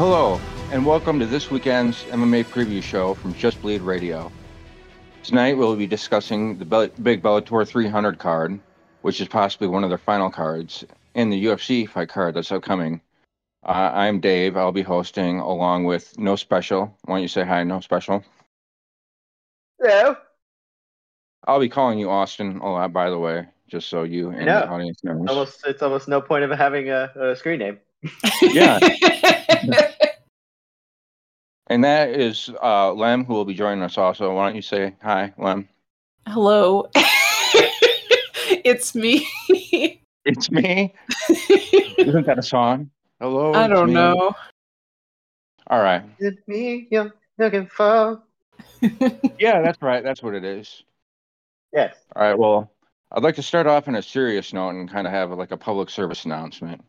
Hello, and welcome to this weekend's MMA preview show from Just Bleed Radio. Tonight we'll be discussing the Be- big Bellator 300 card, which is possibly one of their final cards, and the UFC fight card that's upcoming. Uh, I'm Dave. I'll be hosting along with No Special. Why don't you say hi, No Special? Hello. I'll be calling you Austin a lot, by the way, just so you and know. the audience knows. Almost, it's almost no point of having a, a screen name. Yeah. And that is uh, Lem, who will be joining us also. Why don't you say hi, Lem? Hello. it's me. It's me. Isn't that a song? Hello. I don't me. know. All right. It's me you're looking for. Yeah, that's right. That's what it is. Yes. All right. Well, I'd like to start off on a serious note and kind of have like a public service announcement.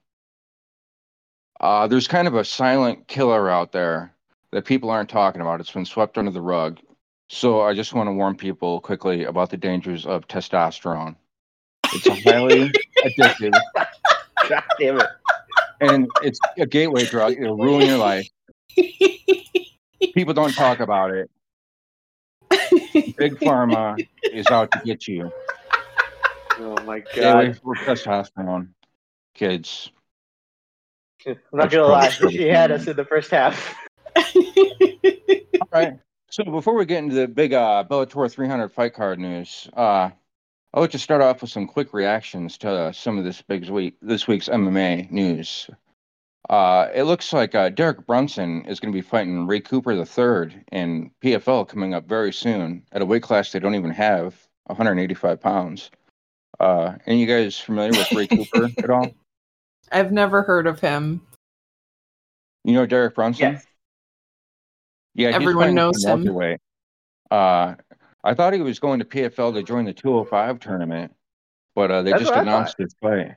Uh, there's kind of a silent killer out there that people aren't talking about. It's been swept under the rug. So I just want to warn people quickly about the dangers of testosterone. It's highly addictive God damn it. and it's a gateway drug. It'll ruin your life. People don't talk about it. Big Pharma is out to get you. Oh my god. testosterone, kids. I'm not That's gonna lie. She had us in the first half. All right. So before we get into the big uh, Bellator 300 fight card news, uh, I'd like to start off with some quick reactions to uh, some of this big week this week's MMA news. Uh, it looks like uh, Derek Brunson is going to be fighting Ray Cooper III in PFL coming up very soon at a weight class they don't even have, 185 pounds. Uh, any you guys familiar with Ray Cooper at all? I've never heard of him. You know Derek Brunson? Yes. Yeah, Everyone knows him. welterweight. Uh, I thought he was going to PFL to join the 205 tournament, but uh, they That's just what I announced his fight,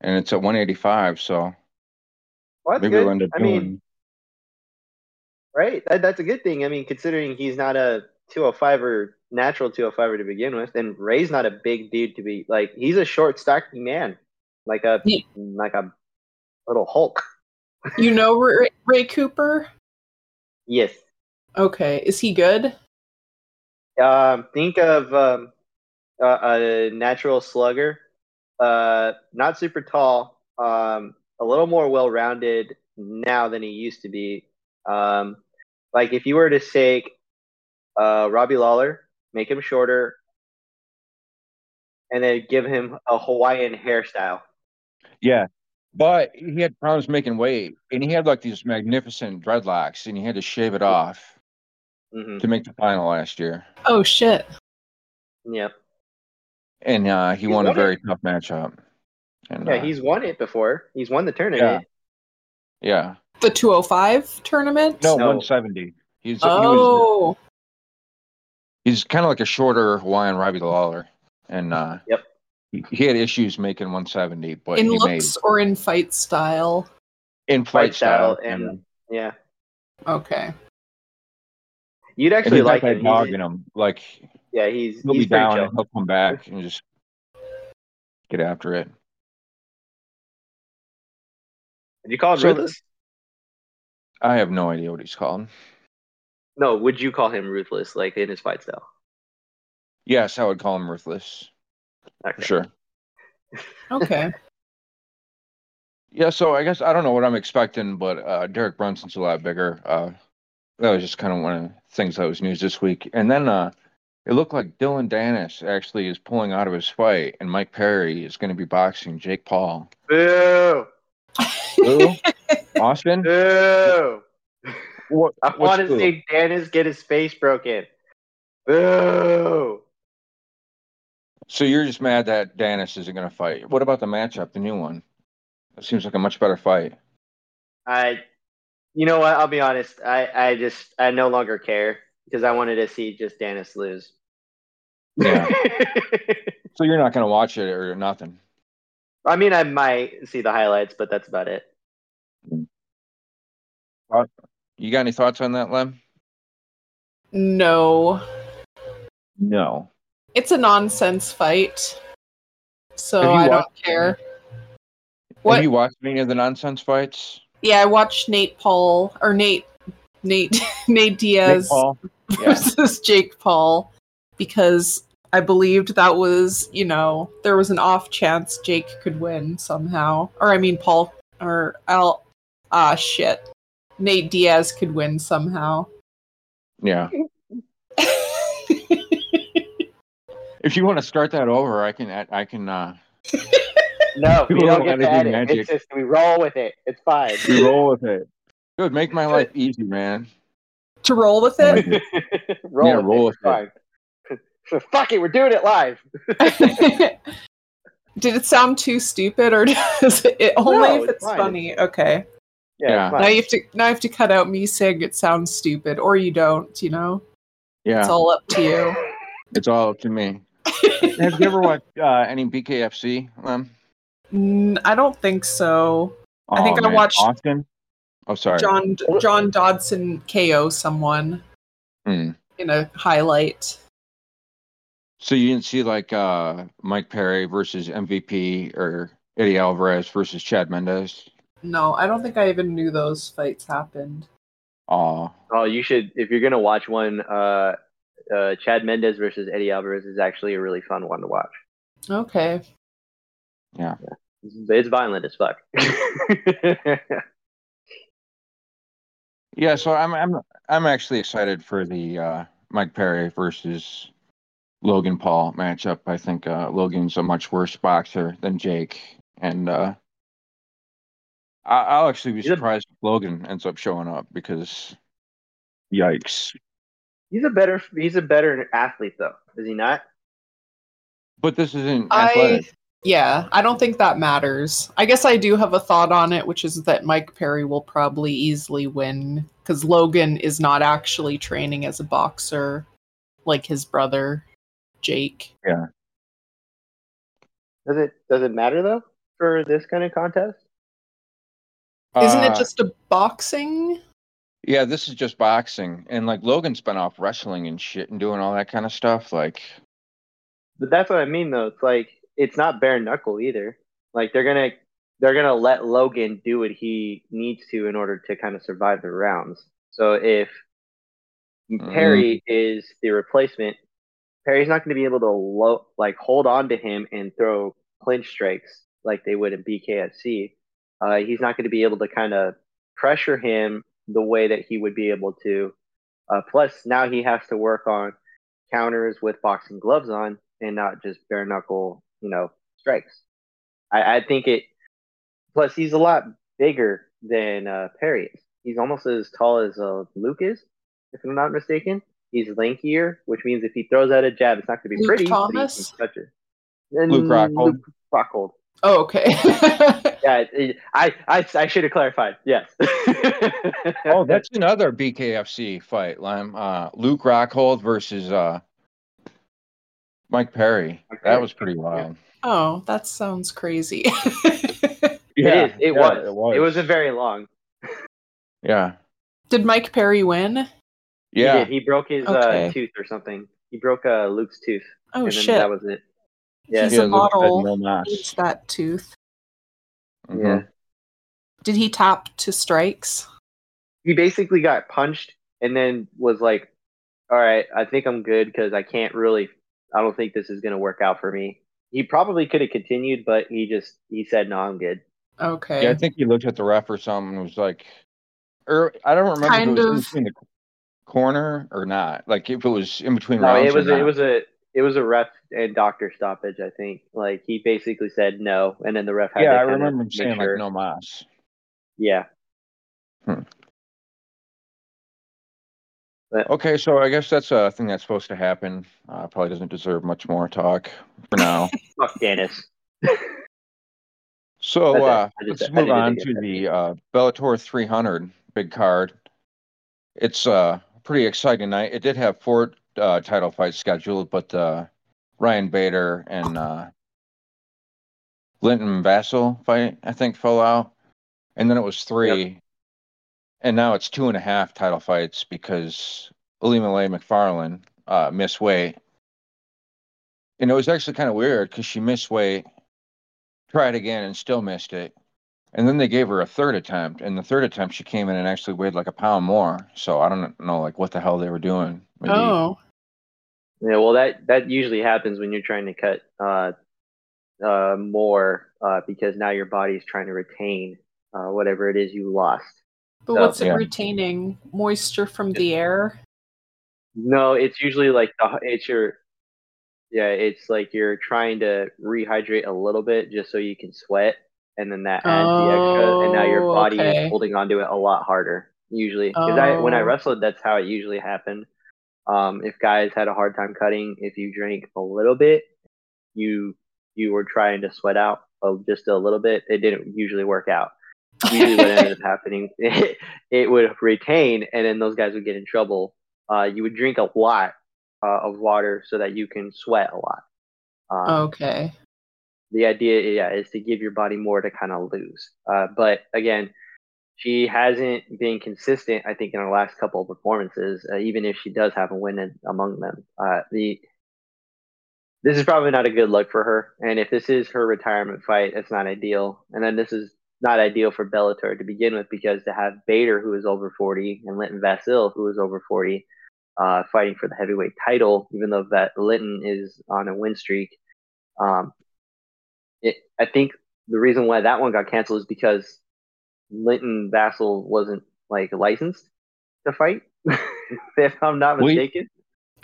and it's at 185. So Well, that's maybe good. we'll end up I doing. mean, right? That, that's a good thing. I mean, considering he's not a 205 or natural 205 to begin with, and Ray's not a big dude to be like. He's a short, stocky man, like a Ye- like a little Hulk. You know Ray, Ray Cooper? Yes. Okay. Is he good? Um, think of um, a, a natural slugger, uh, not super tall, um, a little more well-rounded now than he used to be. Um, like if you were to take uh, Robbie Lawler, make him shorter, and then give him a Hawaiian hairstyle. Yeah, but he had problems making weight, and he had like these magnificent dreadlocks, and he had to shave it off hmm to make the final last year. Oh shit. Yep. And uh, he He's won a won it. very tough matchup. And, Yeah, uh, he's won it before. He's won the tournament. yeah. The 205 tournament? No, No. 170. He's he was Oh. he's kind of like a shorter Hawaiian Robbie Lawler, and uh, Yep. He, he had issues making 170, but in he looks or in fight style? in Fight fight style, style and- and, Yeah. Okay. You'd actually he's like that him. dog in him. Like yeah, he's he'll he's be down chill. and he'll come back and just get after it. Did you call him So- ruthless? I have no idea what he's called. No, would you call him ruthless, like in his fight style? Yes, I would call him ruthless Okay. for sure. Okay. Yeah, so I guess I don't know what I'm expecting, but uh, Derek Brunson's a lot bigger. Uh, that was just kind of one of the things that was news this week. And then uh, it looked like Dillon Danis actually is pulling out of his fight, and Mike Perry is going to be boxing Jake Paul. Boo! Who? Austin? Boo! What, I what's want to see Danis get his face broken. Boo! So you're just mad that Danis isn't going to fight. What about the matchup, the new one? It seems like a much better fight. I, you know what? I'll be honest. I, I just, I no longer care because I wanted to see just Danis lose. Yeah. So you're not going to watch it or nothing. I mean, I might see the highlights, but that's about it. You got any thoughts on that, Lem? No. No. It's a nonsense fight. So Have you I don't watched- care. Have What? you watched any of the nonsense fights? Yeah, I watched Nate Paul or Nate Nate Nate Diaz Paul. Yeah. versus Jake Paul because I believed that was, you know, there was an off chance Jake could win somehow. Or I mean Paul or Al ah shit. Nate Diaz could win somehow. Yeah. If you want to start that over, I can. I can. uh No, we People don't don't get wanna edit. magic. It's just we roll with it. It's fine. We roll with it. Good. Make my life easy, man. to roll with it. roll Yeah, with roll it. with It's fine. So fuck it, we're doing it live. Did it sound too stupid or does it only No, if it's it's funny? Okay. Yeah, Yeah. Now you have to now I have to cut out me saying it sounds stupid or you don't, you know? Yeah, It's all up to you. it's all up to me. Have you ever watched uh, any BKFC? Um, Mm, I don't think so. I think I man. watched Austin. Oh, sorry. John John Dodson KO someone Hmm. in a highlight. So you didn't see like uh, Mike Perry versus MVP or Eddie Alvarez versus Chad Mendes? No, I don't think I even knew those fights happened. Oh, Oh, you should if you're gonna watch one. Uh, uh, Chad Mendes versus Eddie Alvarez is actually a really fun one to watch. Okay. Yeah, it's violent as fuck. yeah. So I'm I'm I'm actually excited for the uh, Mike Perry versus Logan Paul matchup. I think uh, Logan's a much worse boxer than Jake, and uh, I, I'll actually be surprised if Logan ends up showing up because, yikes! He's a better he's a better athlete though, is he not? But this isn't I yeah, I don't think that matters. I guess I do have a thought on it, which is that Mike Perry will probably easily win because Logan is not actually training as a boxer like his brother, Jake. Yeah. Does it does it matter though for this kind of contest? Isn't Uh, it just a boxing? Yeah, this is just boxing, and like Logan's been off wrestling and shit and doing all that kind of stuff. Like, But that's what I mean though. It's like it's not bare knuckle either. Like they're gonna they're gonna let Logan do what he needs to in order to kind of survive the rounds. So if Perry is the replacement, Perry's not going to be able to lo- like hold on to him and throw clinch strikes like they would in BKFC. Uh, he's not going to be able to kind of pressure him the way that he would be able to. Uh, plus, now he has to work on counters with boxing gloves on and not just bare knuckle, you know, strikes. I, I think it. Plus, he's a lot bigger than uh, Perry is. He's almost as tall as uh, Luke is, if I'm not mistaken. He's lankier, which means if he throws out a jab, it's not going to be Luke pretty. Thomas? But he can touch it. And Luke Rockhold. Luke Rockhold. Oh, okay. Yeah, it- it- I, I, I should have clarified. Yes. oh, that's another BKFC fight, Lem. Uh, Luke Rockhold versus uh, Mike Perry. Mike That was pretty wild. oh, that sounds crazy. Yeah, it is. It, yeah, was. It was. It wasn't very long. Yeah, Did Mike Perry win? He yeah. did. He broke his Okay. uh, tooth or something. He broke uh, Luke's tooth. Oh and then shit. that was it. Yeah. He's yeah, a model. no. Needs that tooth. Mhm. Yeah. Did he tap to strikes? He basically got punched and then was like, all right, I think I'm good because I can't really, I don't think this is going to work out for me. He probably could have continued, but he just, he said, no, I'm good. Okay. Yeah, I think he looked at the ref or something and was like, or I don't remember Kind if it was in of. between the corner or not. Like if it was in between No, rounds. it was, or a, it was a, it was a ref and doctor stoppage, I think. Like he basically said no, and then the ref had Yeah, to I remember him saying sure. like no mass. Yeah. Okay, so I guess that's a thing that's supposed to happen. Uh, probably doesn't deserve much more talk for now. Fuck Danis. So uh, just- let's move on to the uh, Bellator 300 big card. It's uh, a pretty exciting night. It did have four uh, title fights scheduled, but uh, Ryan Bader and uh, Linton Vassell fight, I think, fell out. And then it was three. And now it's two and a half title fights because Ilima-Lei Macfarlane uh, missed weight. And it was actually kind of weird because she missed weight, tried again, and still missed it. And then they gave her a third attempt, and the third attempt she came in and actually weighed like a pound more. So I don't know like what the hell they were doing. Maybe- Oh, Yeah, well, that that usually happens when you're trying to cut uh, uh, more uh, because now your body is trying to retain uh, whatever it is you lost. but Oh, what's it yeah. retaining? Moisture from the air? No, it's usually like the, it's your yeah, it's like you're trying to rehydrate a little bit just so you can sweat, and then that adds the extra, and now your Oh, body okay. is holding onto it a lot harder. Usually, because I when I Oh. wrestled, that's how it usually happened. Um, if guys had a hard time cutting, if you drank a little bit, you you were trying to sweat out of just a little bit. It didn't usually work out. Usually, what ended up happening, it, it would retain, and then those guys would get in trouble. Uh, you would drink a lot uh, of water so that you can sweat a lot. Um, okay. the idea yeah is to give your body more to kind of lose uh, but again she hasn't been consistent i think in her last couple of performances uh, even if she does have a win in, among them uh, the this is probably not a good look for her and if this is her retirement fight it's not ideal and then this is not ideal for Bellator to begin with because to have Bader who is over 40 and Linton Vassell who is over 40 uh, fighting for the heavyweight title even though that Linton is on a win streak um, it, I think the reason why that one got canceled is because Linton Vassell wasn't like licensed to fight, if I'm not We- mistaken.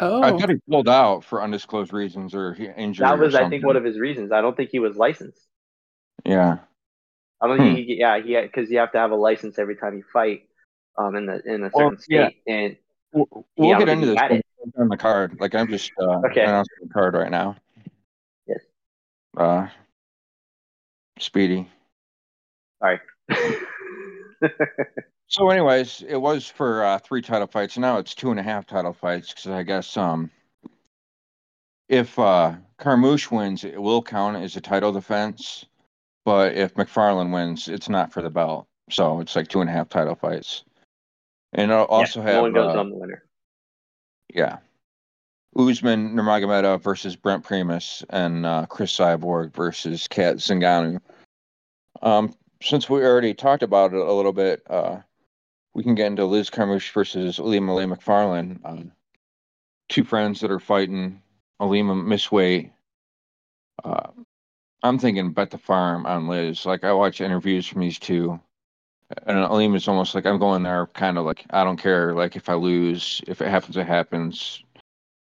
Oh, I thought he pulled out for undisclosed reasons or he injury. that or was, I think, one of his reasons. I don't think he was licensed. Yeah. I don't Hmm. think he, yeah, he because you have to have a license every time you fight, um, in the in a Well, certain yeah. state, and We'll, we'll Yeah, get into this he had when we're on the card. Like I'm just uh, Okay. announcing the card right now. Yes. Uh, Speedy. sorry. So, anyways, it was for uh, three title fights. Now it's two and a half title fights because I guess um, if uh, Carmouche wins, it will count as a title defense. But if Macfarlane wins, it's not for the belt. So it's like two and a half title fights. And it'll also yeah, have no one goes uh, on the winner. Yeah. Usman Nurmagomedov versus Brent Primus and uh, Cris Cyborg versus Kat Zingano. Um, since we already talked about it a little bit, uh, we can get into Liz Carmouche versus Alima Malay Macfarlane. Um, two friends that are fighting. Ilima. Uh, I'm thinking bet the farm on Liz. Like I watch interviews from these two, and Ilima's almost like I'm going there, kind of like I don't care. Like if I lose, if it happens, it happens.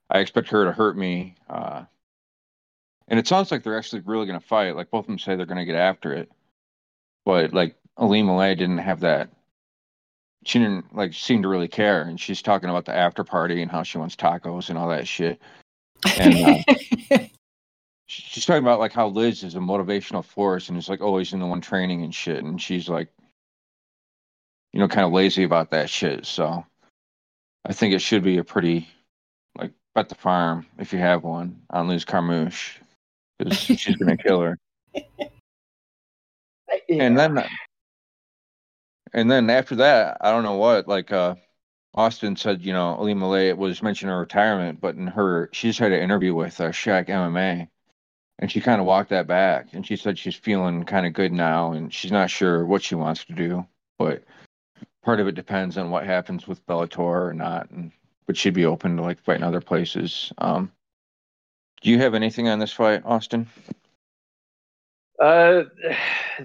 I expect her to hurt me. Uh, and it sounds like they're actually really going to fight. Like both of them say they're going to get after it, but like Alim Malay didn't have that. She didn't like seem to really care, and she's talking about the after party and how she wants tacos and all that shit. And uh, she's talking about like how Liz is a motivational force and is like always in the one training and shit, and she's like, you know, kind of lazy about that shit. So I think it should be a pretty like bet the farm if you have one on Liz Carmouche because she's gonna kill her. And then and then after that, I don't know what like uh Austin said, you know, Ali Malay was mentioning her retirement, but in her she just had an interview with uh, Shaq MMA and she kind of walked that back and she said she's feeling kind of good now and she's not sure what she wants to do, but part of it depends on what happens with Bellator or not and but she'd be open to like fighting other places. Um do you have anything on this fight, Austin? Uh,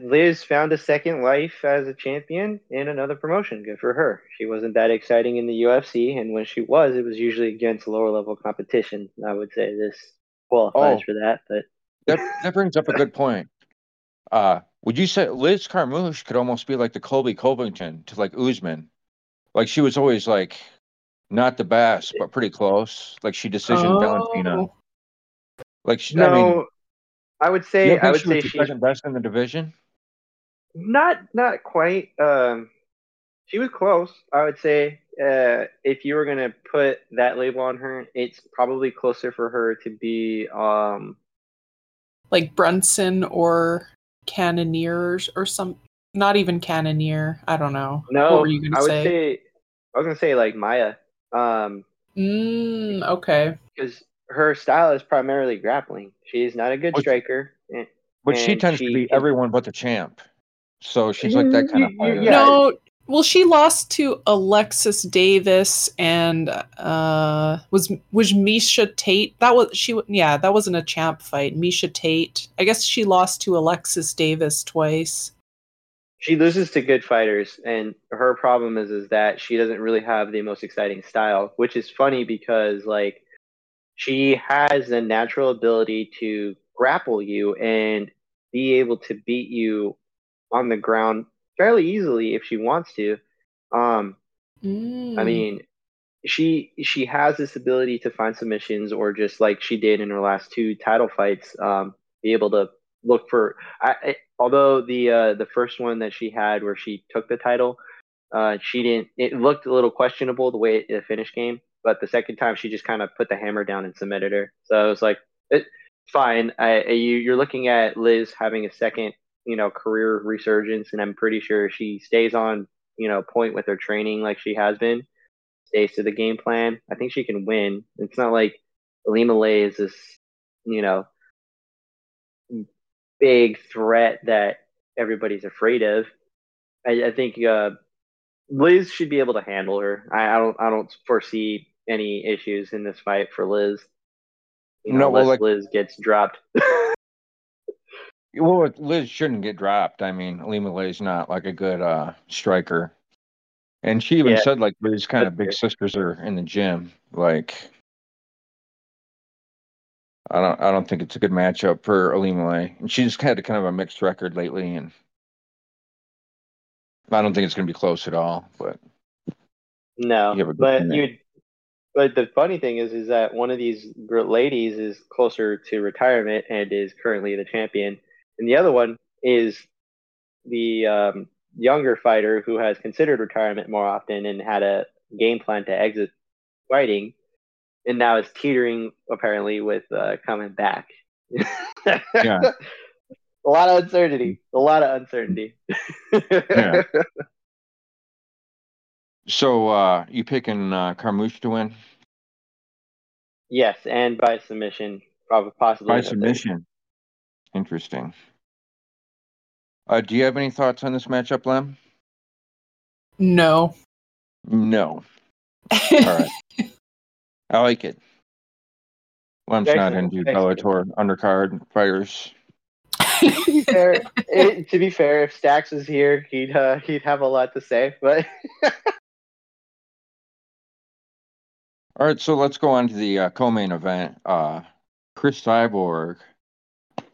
Liz found a second life as a champion in another promotion. Good for her. She wasn't that exciting in the UFC, and when she was, it was usually against lower level competition. I would say this qualifies Oh. for that, but That that brings up a good point. Uh, would you say Liz Carmouche could almost be like the Colby Covington to like Usman? Like she was always like not the best, but pretty close. Like she decision Valentina. Oh. Like she, no, I mean, I would say I would she say she's second best in the division? not not quite. Um, she was close. I would say uh, if you were gonna put that label on her, it's probably closer for her to be um like Brunson or Cannonier or some. Not even Cannonier. I don't know. no. What were you gonna I would say? say I was gonna say like Maia. Um, Mm, okay. because her style is primarily grappling. She's not a good Which- striker. But she tends she to be everyone but the champ. So she's like that kind of You- you- fighter. yeah. No, well, she lost to Alexis Davis and uh was was Miesha Tate. That was she. Yeah, that wasn't a champ fight. Miesha Tate. I guess she lost to Alexis Davis twice. she loses to good fighters and her problem is is that she doesn't really have the most exciting style which is funny because like she has a natural ability to grapple you and be able to beat you on the ground fairly easily if she wants to. Um i Mm. mean she she has this ability to find submissions or just like she did in her last two title fights um be able to look for I, I although the uh the first one that she had where she took the title uh she didn't it looked a little questionable the way it, the finish game but the second time she just kind of put the hammer down and submitted her. So it was like it's fine. I, I- you you're looking at Liz having a second you know career resurgence and I'm pretty sure she stays on you know point with her training like she has been stays to the game plan I think she can win it's not like Ilima-Lei is this you know big threat that everybody's afraid of. I, I think uh, Liz should be able to handle her. I, I don't I don't foresee any issues in this fight for Liz. You know, No, well, unless like- Liz gets dropped. Well, Liz shouldn't get dropped. I mean, Lima Lay's not like a good uh striker. And she even Yeah. said like Liz kind of big sisters are in the gym. Like I don't I don't think it's a good matchup for Ilima-Lei. And she's had kind of a mixed record lately and I don't think it's gonna be close at all, but no, You a but you. But the funny thing is, is that one of these ladies is closer to retirement and is currently the champion, and the other one is the um, younger fighter who has considered retirement more often and had a game plan to exit fighting, and now is teetering apparently with uh, coming back. Yeah. a lot of uncertainty. A lot of uncertainty. Yeah. so uh you picking uh Carmouche to win? yes, and by submission, probably possibly By submission. Interesting. Uh do you have any thoughts on this matchup, Lem? no. No. All right. I like it. Lem's not into excellent. Bellator undercard fighters. to be fair, it, to be fair, if Stax was here, he'd uh, he'd have a lot to say. But All right, so let's go on to the uh, co-main event. Uh, Cris Cyborg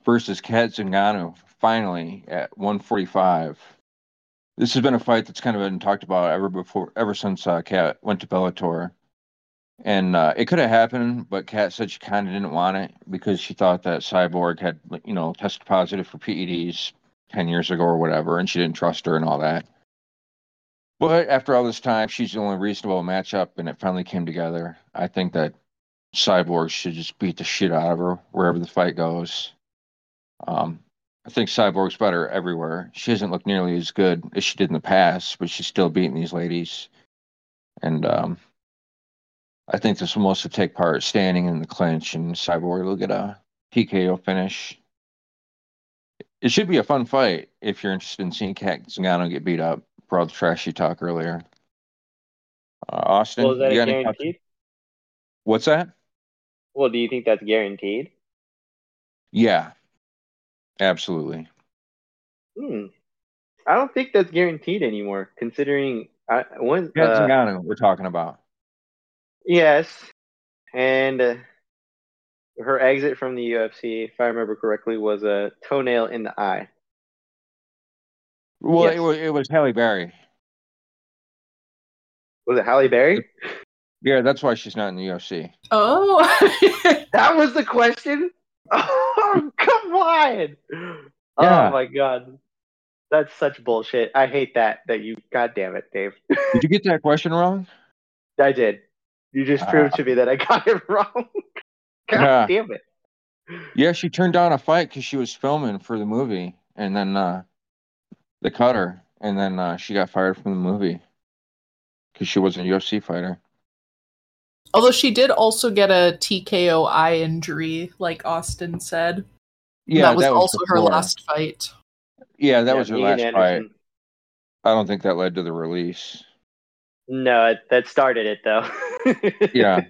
versus Kat Zingano, finally at 145. This has been a fight that's kind of been talked about ever before, ever since uh, Kat went to Bellator. And uh, it could have happened, but Kat said she kind of didn't want it because she thought that Cyborg had, you know, tested positive for PEDs 10 years ago or whatever, and she didn't trust her and all that. But after all this time, she's the only reasonable matchup, and it finally came together. I think that Cyborg should just beat the shit out of her wherever the fight goes. Um, I think Cyborg's better everywhere. She doesn't look nearly as good as she did in the past, but she's still beating these ladies. And um, I think this will mostly take part standing in the clinch, and Cyborg will get a TKO finish. It should be a fun fight if you're interested in seeing Kat Zingano get beat up for all the trash you talked earlier. Uh, Austin, well, is that you a got any guaranteed? What's that? Well, do you think that's guaranteed? Yeah, absolutely. Hmm. I don't think that's guaranteed anymore. Considering I when uh, Zingano, we're talking about. yes, and uh, her exit from the UFC, if I remember correctly, was a toenail in the eye. Well, Yes. it was it was Halle Berry. Was it Halle Berry? Yeah, that's why she's not in the UFC. oh. That was the question. Oh, come on! Yeah. Oh my god, that's such bullshit. I hate that. That you. God damn it, Dave. Did you get that question wrong? I did. You just proved to me that I got it wrong. God Yeah. damn it. Yeah, she turned down a fight because she was filming for the movie, and then uh, they cut her, and then uh, she got fired from the movie because she wasn't a UFC fighter. Although she did also get a TKO eye injury, like Austin said. Yeah, that was also her last fight. Yeah, that Yeah, was her Megan last fight. I don't think that led to the release. No, it, that started it though. Yeah.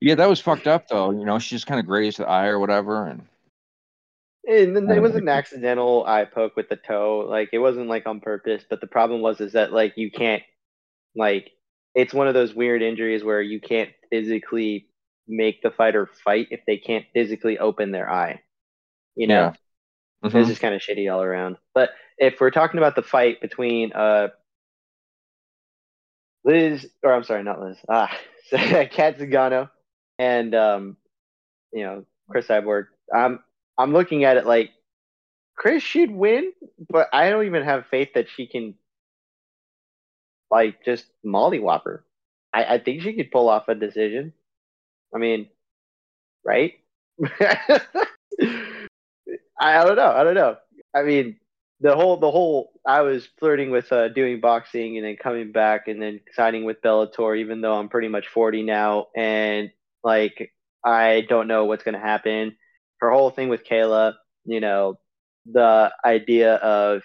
Yeah, that was fucked up though. You know, she just kind of grazed the eye or whatever, and And then I it was an accidental eye poke with the toe. Like it wasn't like on purpose, but the problem was is that like you can't like it's one of those weird injuries where you can't physically make the fighter fight if they can't physically open their eye. You know, Yeah. it's Mhm. just kind of shitty all around. But if we're talking about the fight between uh Liz or I'm sorry, not Liz. Ah, Kat Zingano and um you know, Cris Cyborg. I'm I'm looking at it like Cris should win, but I don't even have faith that she can like just mollywop her. I, I think she could pull off a decision. I mean, right? I, I don't know. I don't know. I mean, the whole the whole I was flirting with uh, doing boxing and then coming back and then signing with Bellator, even though I'm pretty much 40 now and like I don't know what's gonna happen. Her whole thing with Kayla, you know, the idea of,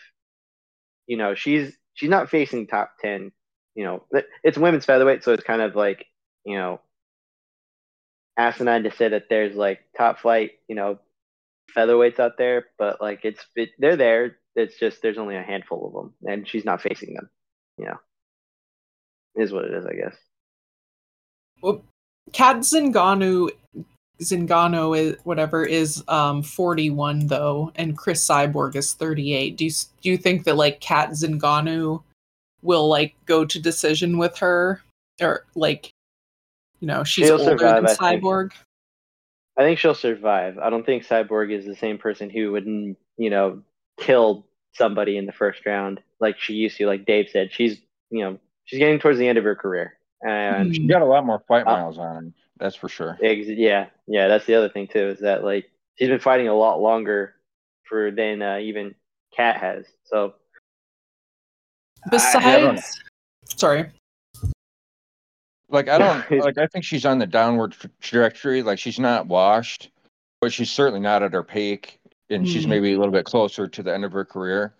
you know, she's she's not facing top 10. You know, it's women's featherweight, so it's kind of like, you know, asinine to say that there's like top flight, you know, featherweights out there, but like it's it, they're there. It's just there's only a handful of them, and she's not facing them. You know, is what it is, I guess. Well, Kat Zingano, Zingano is whatever is um 41 though, and Cris Cyborg is 38. Do you do you think that like Kat Zingano will like go to decision with her, or like, you know, she's She'll older survive, than I think. Cyborg? I think she'll survive. I don't think Cyborg is the same person who wouldn't you know, kill somebody in the first round like she used to. Like Dave said, she's, you know, she's getting towards the end of her career, and She got a lot more fight Uh, miles on her. That's for sure. Yeah, yeah, that's the other thing too. Is that like she's been fighting a lot longer for than uh, even Kat has. So Besides, I sorry, Like I don't like. I think she's on the downward trajectory. Like she's not washed, but she's certainly not at her peak, and she's Hmm. maybe a little bit closer to the end of her career.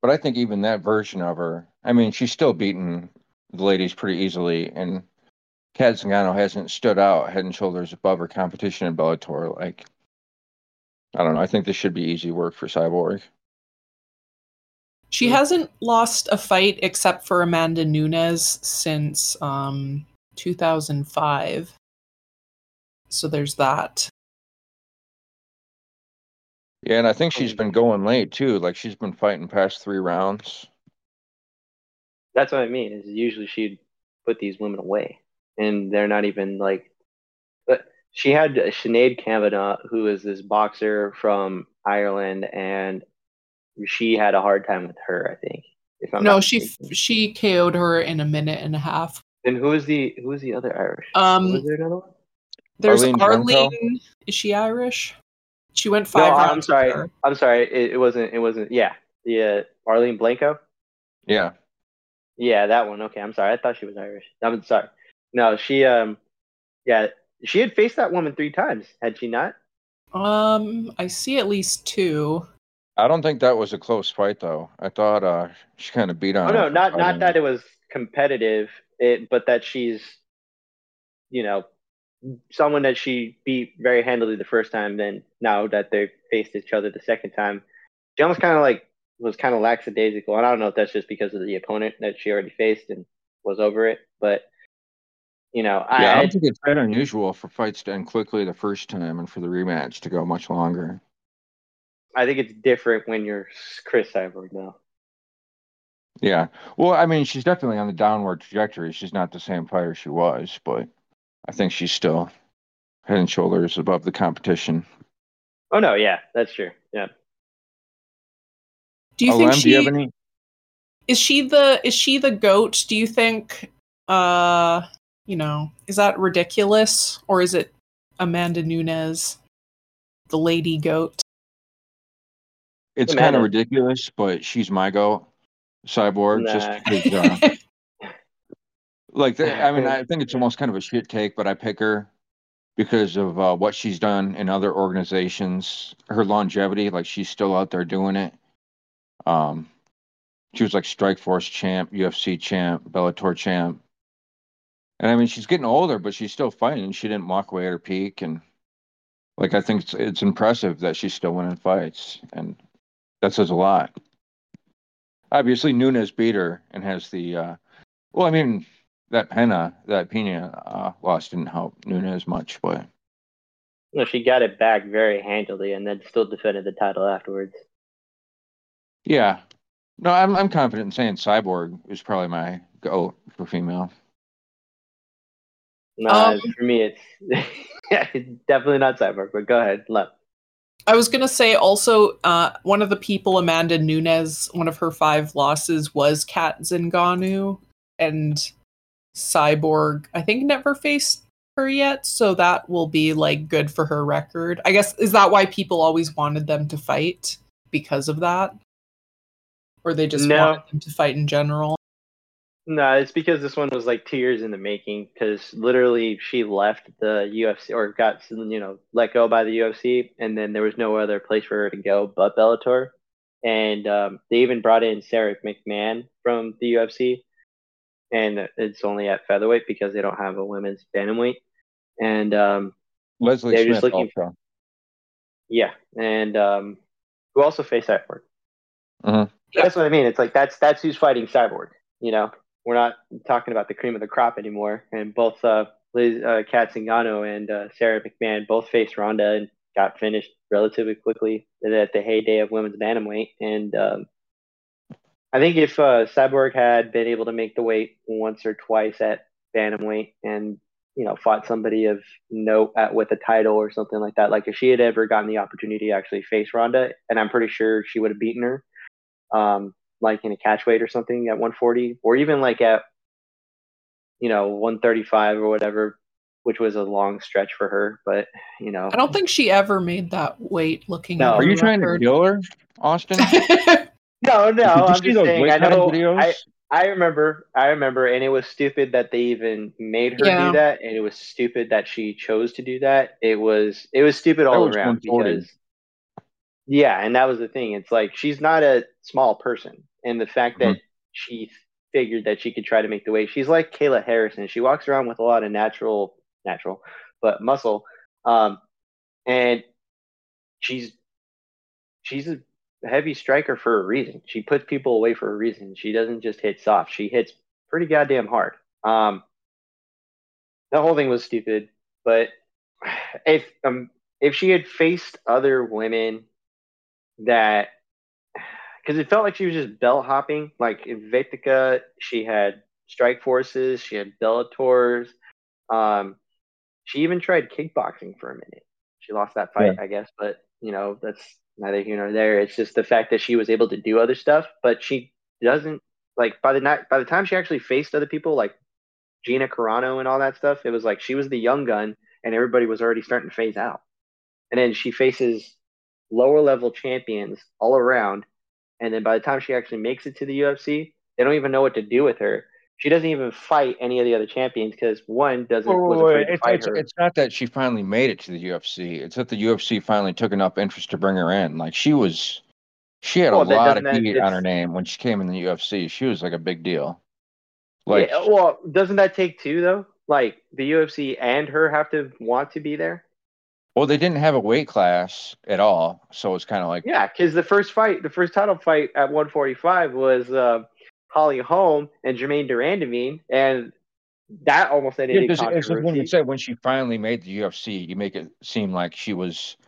But I think even that version of her, I mean, she's still beating the ladies pretty easily, and Kat Zingano hasn't stood out head and shoulders above her competition in Bellator. Like, I don't know. I think this should be easy work for Cyborg. she Hmm. hasn't lost a fight except for Amanda Nunes since um 2005. So there's that. Yeah, and I think she's been going late too. Like she's been fighting past three rounds. that's what I mean. Is usually she'd put these women away, and they're not even like. But she had Sinead Kavanagh, who is this boxer from Ireland, and she had a hard time with her. I think. If I'm no, not she mistaken. she KO'd her in a minute and a half. And who is the who is the other Irish? Um, was there another one? There's Arlene Arlene. Is she Irish? She went five rounds. I'm sorry. I'm sorry. It, it wasn't. It wasn't. Yeah, the uh, Arlene Blencowe. Yeah. Yeah, that one. Okay, I'm sorry. I thought she was Irish. I'm sorry. No, she. Um, yeah, she had faced that woman three times. Had she not? Um, I see at least two. I don't think that was a close fight though. I thought uh she kind of beat on. Oh no, for not not that it was competitive. It, but that she's, you know, someone that she beat very handily the first time. Then now that they faced each other the second time, she almost kind of like was kind of lackadaisical. And I don't know if that's just because of the opponent that she already faced and was over it. But you know, Yeah, I I, don't think it's that unusual for fights to end quickly the first time and for the rematch to go much longer. I think it's different when you're Cris Cyborg now. Yeah. Well, I mean, she's definitely on the downward trajectory. She's not the same fighter she was, but I think she's still head and shoulders above the competition. Oh no, yeah, that's true. Yeah. Do you Oh, think Lem, she do you have any? is she the is she the goat? Do you think uh you know, is that ridiculous or is it Amanda Nunes the lady goat? It's kind of ridiculous, but she's my goat, Cyborg, Nah. just because. Uh, like, the, I mean, I think it's almost kind of a shit take, but I pick her because of uh, what she's done in other organizations, her longevity. Like, she's still out there doing it. Um, she was like Strike Force champ, UFC champ, Bellator champ. And I mean, she's getting older, but she's still fighting. She didn't walk away at her peak, and like I think it's it's impressive that she's still winning fights, and that says a lot. Obviously, Nunes beat her and has the. Uh, well, I mean, that Pena, that Pena uh, loss didn't help Nunes much, but No, she got it back very handily and then still defended the title afterwards. yeah. No, I'm I'm confident in saying Cyborg is probably my go for female. No, Um, for me, it's it's definitely not Cyborg. But go ahead, left. I was gonna say also, uh, one of the people Amanda Nunes, one of her five losses was Kat Zingano, and Cyborg. I think never faced her yet, so that will be like good for her record. I guess is that why people always wanted them to fight because of that, or they just No. wanted them to fight in general. No, it's because this one was like two years in the making. Because literally, she left the UFC or got you know let go by the UFC, and then there was no other place for her to go but Bellator. And um, they even brought in Sara McMann from the UFC, and it's only at featherweight because they don't have a women's bantamweight. And um, Leslie They're Smith just looking- also. yeah, and um, who also faced Cyborg. Mhm. That's what I mean. It's like that's that's who's fighting Cyborg. You know, we're not talking about the cream of the crop anymore. And both uh, Liz uh, Kat Zingano and uh, Sara McMann both faced Ronda and got finished relatively quickly at the heyday of women's bantamweight. And um, I think if uh, Cyborg had been able to make the weight once or twice at bantamweight and you know fought somebody of note at with a title or something like that, like if she had ever gotten the opportunity to actually face Ronda, and I'm pretty sure she would have beaten her. Um, like in a catch weight or something at 140 or even like at you know 135 or whatever which was a long stretch for her but you know I don't think she ever made that weight. Looking No. Are her you trying to record. kill her, Austin? no no i'm just saying i know? I, I remember i remember and it was stupid that they even made her Yeah. do that and it was stupid that she chose to do that it was it was stupid all was around because yeah and that was the thing it's like she's not a small person and the fact that she figured that she could try to make the weight she's like kayla harrison. She walks around with a lot of natural natural but muscle um and she's she's a heavy striker for a reason. She puts people away for a reason. She doesn't just hit soft. She hits pretty goddamn hard. Um the whole thing was stupid but if um if she had faced other women that because it felt like she was just belt hopping. Like Invicta, she had strike forces, she had Bellators. Um, she even tried kickboxing for a minute. She lost that fight, I guess, but you know that's neither here nor there. It's just the fact that she was able to do other stuff, but she doesn't like by the night by the time she actually faced other people like Gina Carano and all that stuff. It was like she was the young gun, and everybody was already starting to phase out. And then she faces lower level champions all around. And then by the time she actually makes it to the UFC, they don't even know what to do with her. She doesn't even fight any of the other champions because one doesn't was afraid to it's, fight it's, her. it's not that she finally made it to the UFC. It's that the UFC finally took enough interest to bring her in. Like she was, she had Well, a lot of heat on her name when she came in the UFC. She was like a big deal. Like, yeah, well, doesn't that take two though? Like the UFC and her have to want to be there. Well, they didn't have a weight class at all, so it's kind of like, Yeah, because the first fight, the first title fight at 145 was uh, Holly Holm and Germaine de Randamie, and that almost ended Yeah, in 'cause it's like when you controversy. say when she finally made the UFC, you make it seem like she was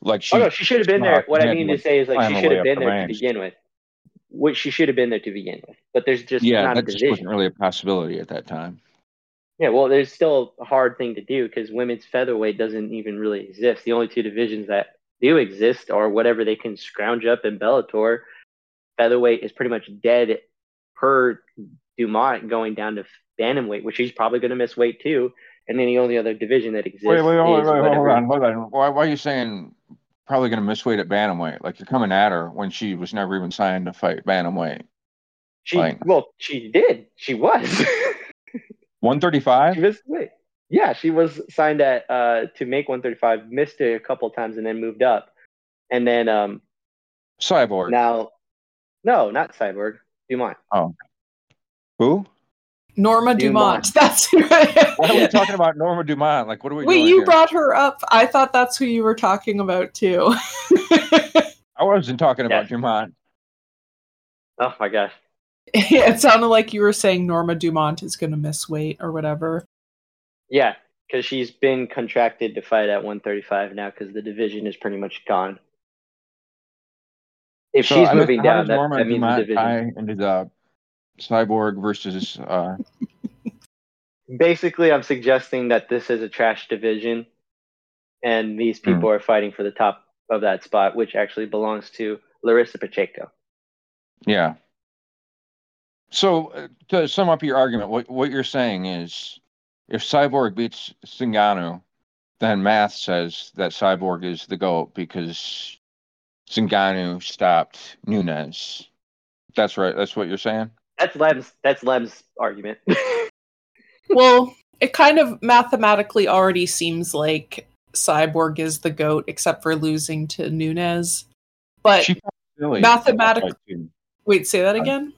like she. oh no, she should have been there. What I mean to say is like she should have been the there to begin with. Which she should have been there to begin with, but there's just yeah, not a that just wasn't really a possibility at that time. Yeah, well, there's still a hard thing to do because women's featherweight doesn't even really exist. The only two divisions that do exist are whatever they can scrounge up in Bellator. Featherweight is pretty much dead per Dumont going down to bantamweight, which he's probably going to miss weight too. And then the only other division that exists Wait, wait, wait, is wait, hold on, hold on. Why, why are you saying probably going to miss weight at bantamweight? Like you're coming at her when she was never even signed to fight bantamweight. She Like- well, she did. She was. One she missed weight. Yeah, she was signed at uh to make 135, missed it a couple times, and then moved up. And then um Cyborg. Now, No, not Cyborg. Dumont. Oh, who? Norma Dumont. Dumont. That's Why are we talking about Norma Dumont? Like, what are we Wait, doing you here? brought her up. I thought that's who you were talking about too. I wasn't talking about Yeah. Dumont. Oh my gosh. it sounded like you were saying Norma Dumont is going to miss weight or whatever. Yeah, because she's been contracted to fight at 135 now because the division is pretty much gone. If So, she's I mean, moving how down, that, Norma that means the division. tie into the Cyborg versus uh, Basically, I'm suggesting that this is a trash division, and these Hmm. people are fighting for the top of that spot, which actually belongs to Larissa Pacheco. Yeah. So uh, to sum up your argument, what what you're saying is, if Cyborg beats Zingano, then math says that Cyborg is the goat because Zingano stopped Nunes. That's right. That's what you're saying. That's Lem's. That's Lem's argument. well, it kind of mathematically already seems like Cyborg is the goat, except for losing to Nunes. But She fought mathematic- in that fight, too. wait, say that again.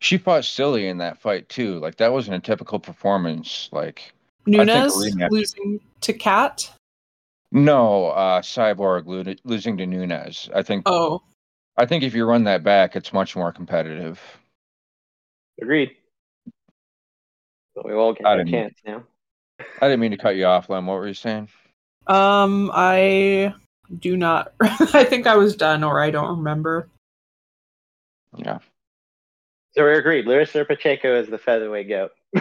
She fought silly in that fight too. Like that wasn't a typical performance. Like think Nunes losing to Kat. no, uh, Cyborg lo- losing to Nunes. I think. Oh, I think if you run that back, it's much more competitive. Agreed. But we all get I a didn't- chance now. I didn't mean to cut you off, Lem. What were you saying? um, I do not. I think I was done, or I don't remember. Yeah. So we agreed. Larissa Pacheco is the featherweight goat.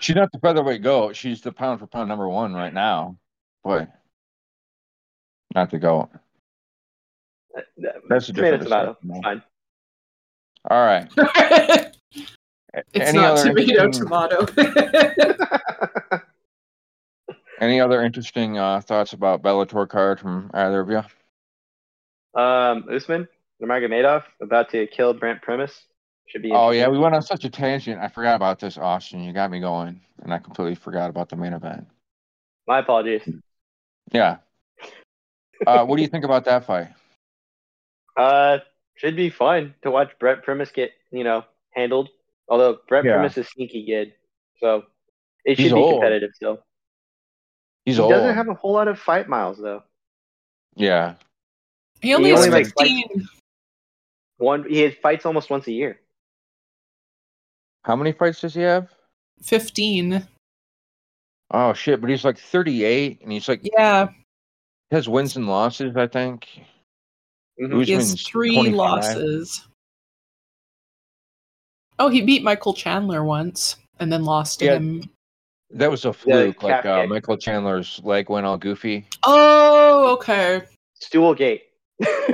She's not the featherweight goat. She's the pound for pound number one right now. Boy, not the goat. That's a tomato, different tomato. discussion, Fine. All right. it's any not tomato interesting- tomato. Any other interesting uh, thoughts about Bellator card from either of you? um, Usman Nurmagomedov about to kill Brent Primus. Should be. Oh yeah, we went on such a tangent. I forgot about this, Austin. You got me going, and I completely forgot about the main event. My apologies. Yeah. Uh, what do you think about that fight? Uh, should be fun to watch Brent Primus get you know handled. Although Brent Yeah. Primus is sneaky good, so it He's should be old. competitive still. He's he old. doesn't have a whole lot of fight miles though. yeah. he only He has only makes, like, 15. One he fights almost once a year. How many fights does he have? 15. Oh shit! But he's like 38, and he's like Yeah, He has wins and losses. I think. Mhm. he has three 25. losses. Oh, he beat Michael Chandler once and then lost Yeah. him. That was a fluke. like uh. Michael Chandler's leg went all goofy. Oh, okay. Stool gate.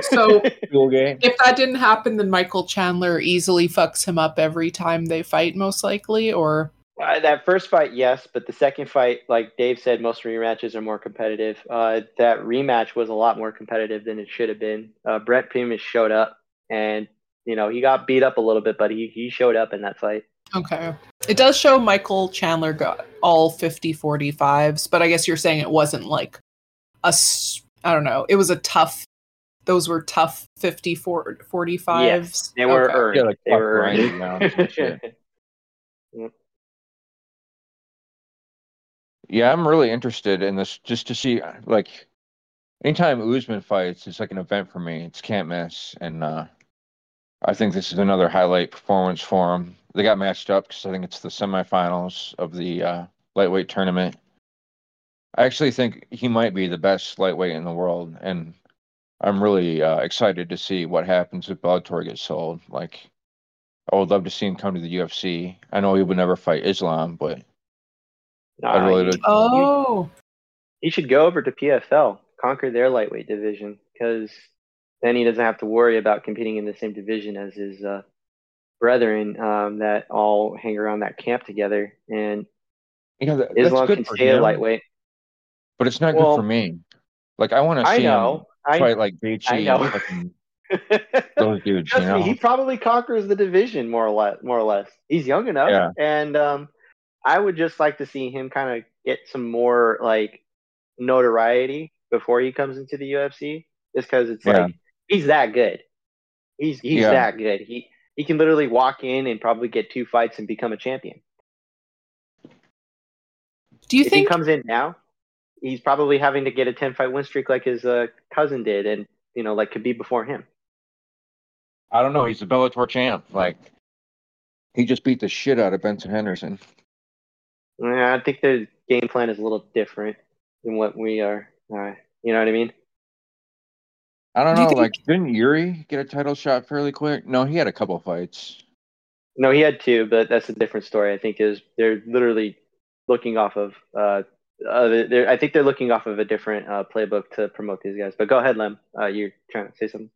So- Cool game. If that didn't happen, then Michael Chandler easily fucks him up every time they fight, most likely. Or Uh, that first fight, yes, but the second fight, like Dave said, most rematches are more competitive. Uh, that rematch was a lot more competitive than it should have been. Uh, Brent Primus showed up, and you know he got beat up a little bit, but he he showed up in that fight. okay, it does show Michael Chandler got all 50 45s, but I guess you're saying it wasn't like a I don't know. It was a tough. Those were tough 50 45s. They were Okay. earned. Yeah, like they were grinding rounds earned. Yeah, I'm really interested in this just to see like anytime Usman fights, it's like an event for me. It's can't miss, and uh, I think this is another highlight performance for him. They got matched up because I think it's the semifinals of the uh, lightweight tournament. I actually think he might be the best lightweight in the world, and I'm really uh, excited to see what happens if Bellator gets sold. Like, I would love to see him come to the UFC. I know he would never fight Islam, but Nah, I really he- Oh, he should go over to PFL, conquer their lightweight division, because then he doesn't have to worry about competing in the same division as his uh, brethren um, that all hang around that camp together. And yeah, that, that's Islam good can for stay a him. lightweight. But it's not Well, good for me. Like I want to see. I see know. him I fight like Gaethje I know. those dudes. Trust you know, me, he probably conquers the division more or less. More or less, he's young enough, Yeah. and um, I would just like to see him kind of get some more like notoriety before he comes into the UFC, just because it's Yeah. like he's that good. He's he's Yeah. that good. He he can literally walk in and probably get two fights and become a champion. Do you if think he comes in now, he's probably having to get a ten fight win streak like his uh, cousin did, and you know like could be before him. I don't know. He's a Bellator champ. Like he just beat the shit out of Benson Henderson. Yeah, I think the game plan is a little different than what we are. Uh, you know what I mean? I don't Do you know. think- Like didn't Yuri get a title shot fairly quick? No, he had a couple fights. No, he had two, but that's a different story. I think is they're literally looking off of. Uh, uh, I think they're looking off of a different uh, playbook to promote these guys. But go ahead, Lem. Uh, you're trying to say something.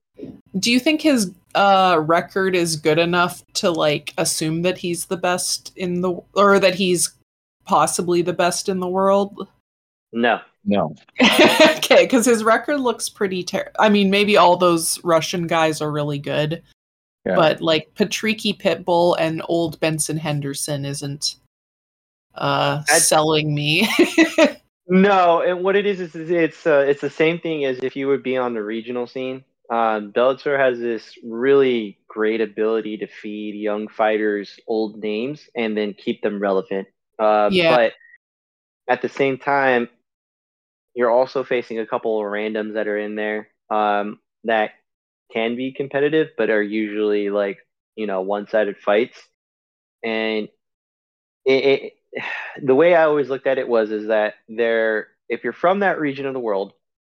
do you think his uh record is good enough to like assume that he's the best in the or that he's possibly the best in the world? No, No. okay, because his record looks pretty ter- I mean, maybe all those Russian guys are really good, Yeah. but like Patricky Pitbull and old Benson Henderson isn't uh selling me. No, and what it is is, is it's uh, it's the same thing as if you would be on the regional scene. Um, Bellator has this really great ability to feed young fighters old names and then keep them relevant. Uh, Yeah. But at the same time, you're also facing a couple of randoms that are in there um, that can be competitive, but are usually like you know one-sided fights. And it, it the way I always looked at it was is that there if you're from that region of the world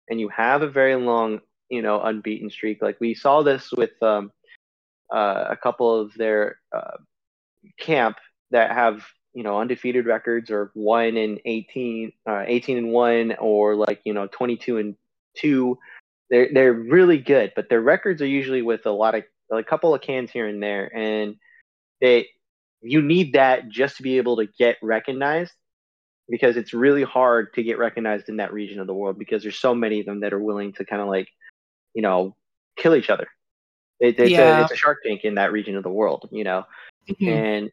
and you have a very long you know unbeaten streak like we saw this with um, uh, a couple of their uh, camp that have you know undefeated records or 1 and 18 uh, 18 and 1 or like you know 22 and 2 they're they're really good but their records are usually with a lot of a couple of cans here and there. And they you need that just to be able to get recognized because it's really hard to get recognized in that region of the world because there's so many of them that are willing to kind of like you know kill each other it, it's, Yeah. a, it's a shark tank in that region of the world you know Mhm. and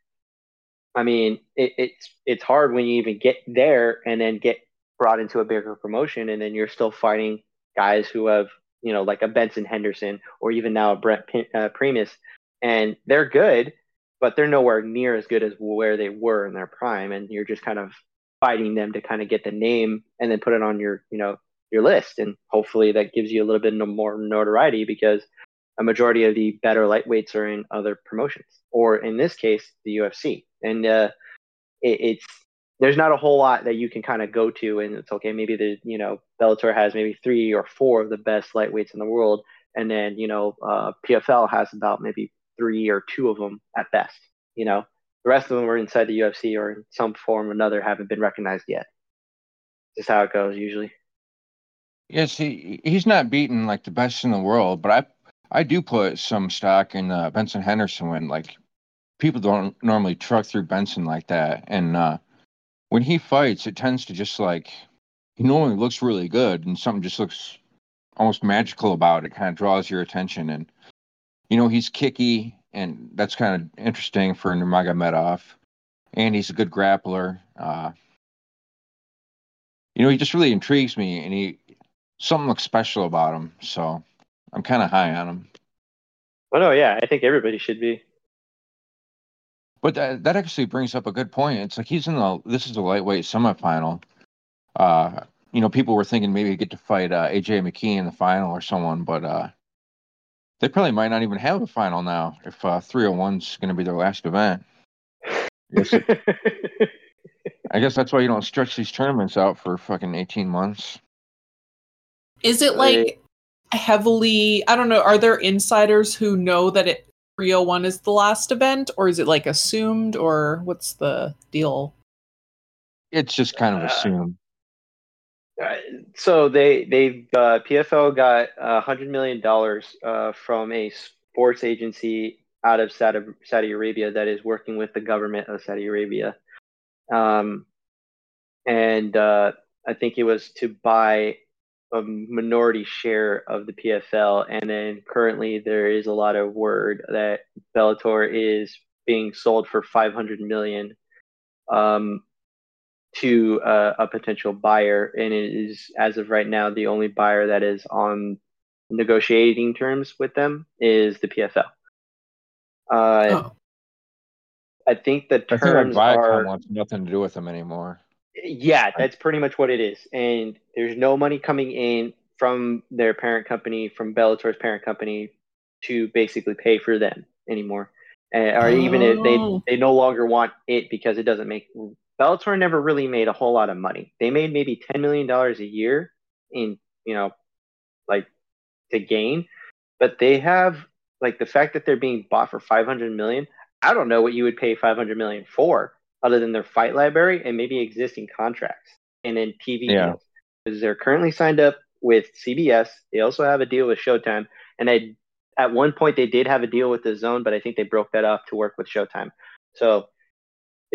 I mean, it, it's it's hard when you even get there and then get brought into a bigger promotion, and then you're still fighting guys who have you know like a Benson Henderson or even now a Brent P- uh, Primus, and they're good, but they're nowhere near as good as where they were in their prime, and you're just kind of fighting them to kind of get the name and then put it on your you know your list, and hopefully that gives you a little bit more notoriety because a majority of the better lightweights are in other promotions, or in this case, the UFC. And uh, it, it's there's not a whole lot that you can kind of go to, and it's okay. Maybe the you know Bellator has maybe three or four of the best lightweights in the world, and then you know uh, PFL has about maybe three or two of them at best. You know, the rest of them are inside the UFC or in some form or another haven't been recognized yet. Just how it goes usually. Yes, he he's not beaten like the best in the world, but I I do put some stock in uh, Benson Henderson when like people don't normally truck through Benson like that, and uh, when he fights, it tends to just like he normally looks really good, and something just looks almost magical about it. Kind of draws your attention, and you know he's kicky, and that's kind of interesting for Nurmagomedov, and he's a good grappler. Uh, you know, he just really intrigues me, and he something looks special about him. So I'm kind of high on him. But oh yeah, I think everybody should be. But that, that actually brings up a good point. It's like he's in the this is the lightweight semifinal. Uh, you know, people were thinking maybe he'd get to fight uh, AJ McKee in the final or someone, but uh, they probably might not even have a final now if uh, 301's going to be their last event. I guess, I guess that's why you don't stretch these tournaments out for fucking 18 months. Is it like heavily? I don't know. Are there insiders who know that it 301 is the last event, or is it like assumed, or what's the deal? It's just kind of Uh, assumed. Uh, so they they uh, PFL got a hundred million dollars uh, from a sports agency out of Saudi, Saudi Arabia that is working with the government of Saudi Arabia, um, and uh, I think it was to buy a minority share of the PFL, and then currently there is a lot of word that Bellator is being sold for five hundred million. Um, to uh, a potential buyer, and it is as of right now the only buyer that is on negotiating terms with them is the PFL. Uh, Oh. I think the I think like terms Viacom are wants nothing to do with them anymore. yeah, that's pretty much what it is. And there's no money coming in from their parent company, from Bellator's parent company, to basically pay for them anymore. And, or even if Oh. they they no longer want it because it doesn't make Bellator never really made a whole lot of money. They made maybe ten million dollars a year in you know like to gain, but they have like the fact that they're being bought for five hundred million. I don't know what you would pay five hundred million for other than their fight library and maybe existing contracts and then TV Yeah. deals. Because they're currently signed up with CBS. They also have a deal with Showtime, and they at one point they did have a deal with the Zone, but I think they broke that up to work with Showtime. So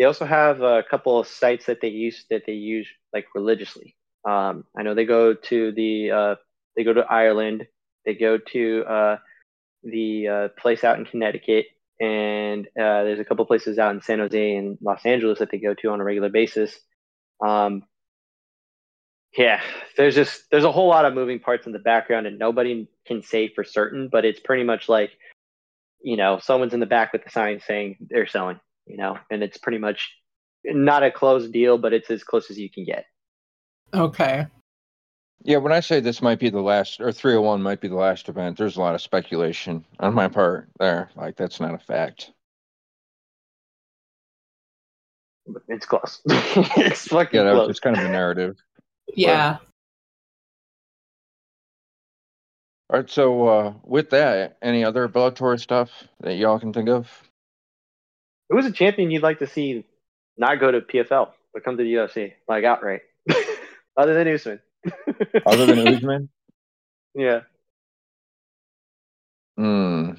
they also have a couple of sites that they use that they use like religiously. Um, I know they go to the uh, they go to Ireland, they go to uh, the uh, place out in Connecticut, and uh, there's a couple places out in San Jose and Los Angeles that they go to on a regular basis. Um, yeah, there's just there's a whole lot of moving parts in the background, and nobody can say for certain, but it's pretty much like, you know, someone's in the back with the sign saying they're selling, you know, and it's pretty much not a closed deal, but it's as close as you can get. Okay. Yeah, when I say this might be the last, or 301 might be the last event, there's a lot of speculation on my part there. Like, that's not a fact. But It's close. it's fucking Yeah, close. just kind of a narrative. Yeah. All right, so uh, with that, any other Bellator stuff that y'all can think of? Who was a champion you'd like to see not go to PFL but come to the UFC, like outright, other than Usman? Other than Usman? yeah. Hmm.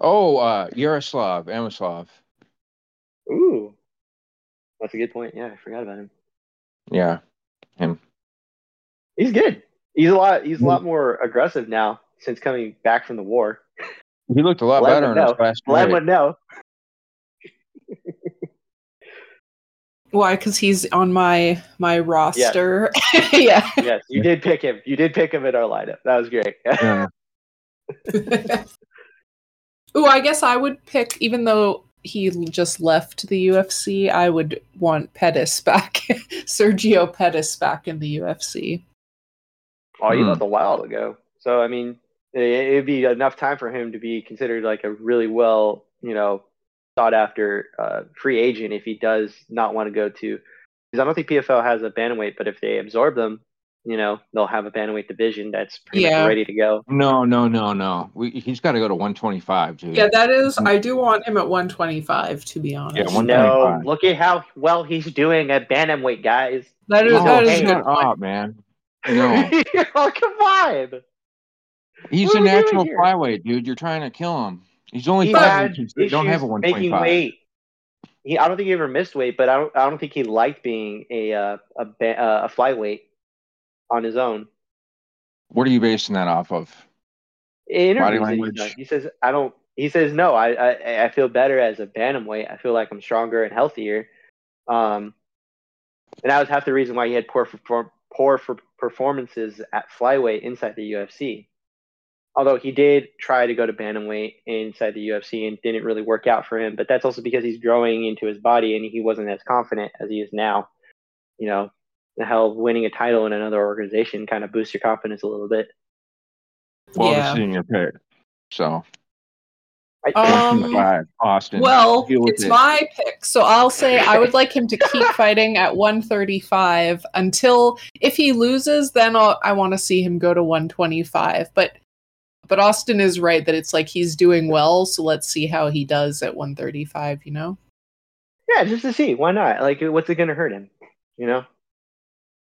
Oh, uh, Yaroslav, Amosov. Ooh, that's a good point. Yeah, I forgot about him. Yeah. Him. He's good. He's a lot. He's a lot more aggressive now since coming back from the war. He looked a lot Glenn better in his last Glenn fight. would know. Why? Because he's on my my roster. Yeah. Yes, you did pick him. You did pick him in our lineup. That was great. Yeah. Ooh, I guess I would pick, even though he just left the UFC, I would want Pettis back, Sergio Pettis back in the UFC. Oh, you Hmm. left a while ago. So I mean, it, it'd be enough time for him to be considered like a really well, you know, sought after uh, free agent if he does not want to go to. Because I don't think PFL has a bantamweight, but if they absorb them, you know, they'll have a bantamweight division that's pretty Yeah. much ready to go. No, no, no, no. We, he's got to go to 125, dude. Yeah, that is. I do want him at 125, to be honest. Yeah, one- No, look at how well he's doing at bantamweight, guys. that is. Oh, that is hey. a good point. up, man. No, oh, come on. he's What a are we doing natural here? flyweight, dude. You're trying to kill him. He's only He five inches. They don't have a issues making 125. weight. He, I don't think he ever missed weight, but I don't. I don't think he liked being a uh, a uh, a flyweight on his own. What are you basing that off of? Body interviews that he's language. he says, "I don't." He says, "No, I, I I feel better as a bantamweight. I feel like I'm stronger and healthier." Um, and that was half the reason why he had poor poor for performances at flyweight inside the UFC. Although he did try to go to bantamweight inside the UFC and didn't really work out for him, but that's also because he's growing into his body and he wasn't as confident as he is now. You know, the hell, of winning a title in another organization kind of boosts your confidence a little bit. Well, Yeah. this is in your pick. So, Um, Austin. Well, it's it. my pick, so I'll say I would like him to keep fighting at 135 until if he loses, then I'll, I want to see him go to 125. But but Austin is right that it's like he's doing well, so let's see how he does at 135. You know? Yeah, just to see. Why not? Like, what's it going to hurt him? You know?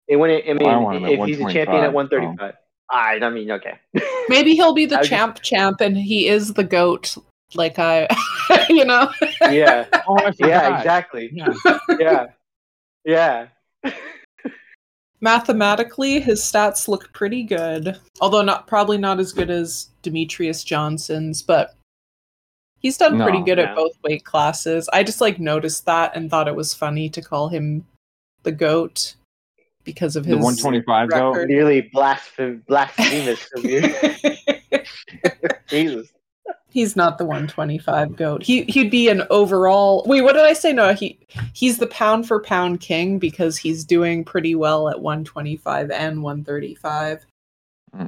It, when it, I mean, I want him if he's a champion at 125, 135. I, I mean, okay. Maybe he'll be the I would just- champ champ, and he is the goat. Like I, you know. yeah. Oh, Yeah, exactly. Yeah. Yeah. Yeah. Mathematically, his stats look pretty good, although not probably not as good as Demetrious Johnson's, but he's done pretty good no. at both weight classes. I just like noticed that and thought it was funny to call him the goat. because of The his 125 go. record. Nearly blasphem- blasphemous of you. Jesus. He's not the 125 goat. He he'd be an overall. Wait, what did I say? No, he he's the pound for pound king because he's doing pretty well at 125 and 135. Hmm.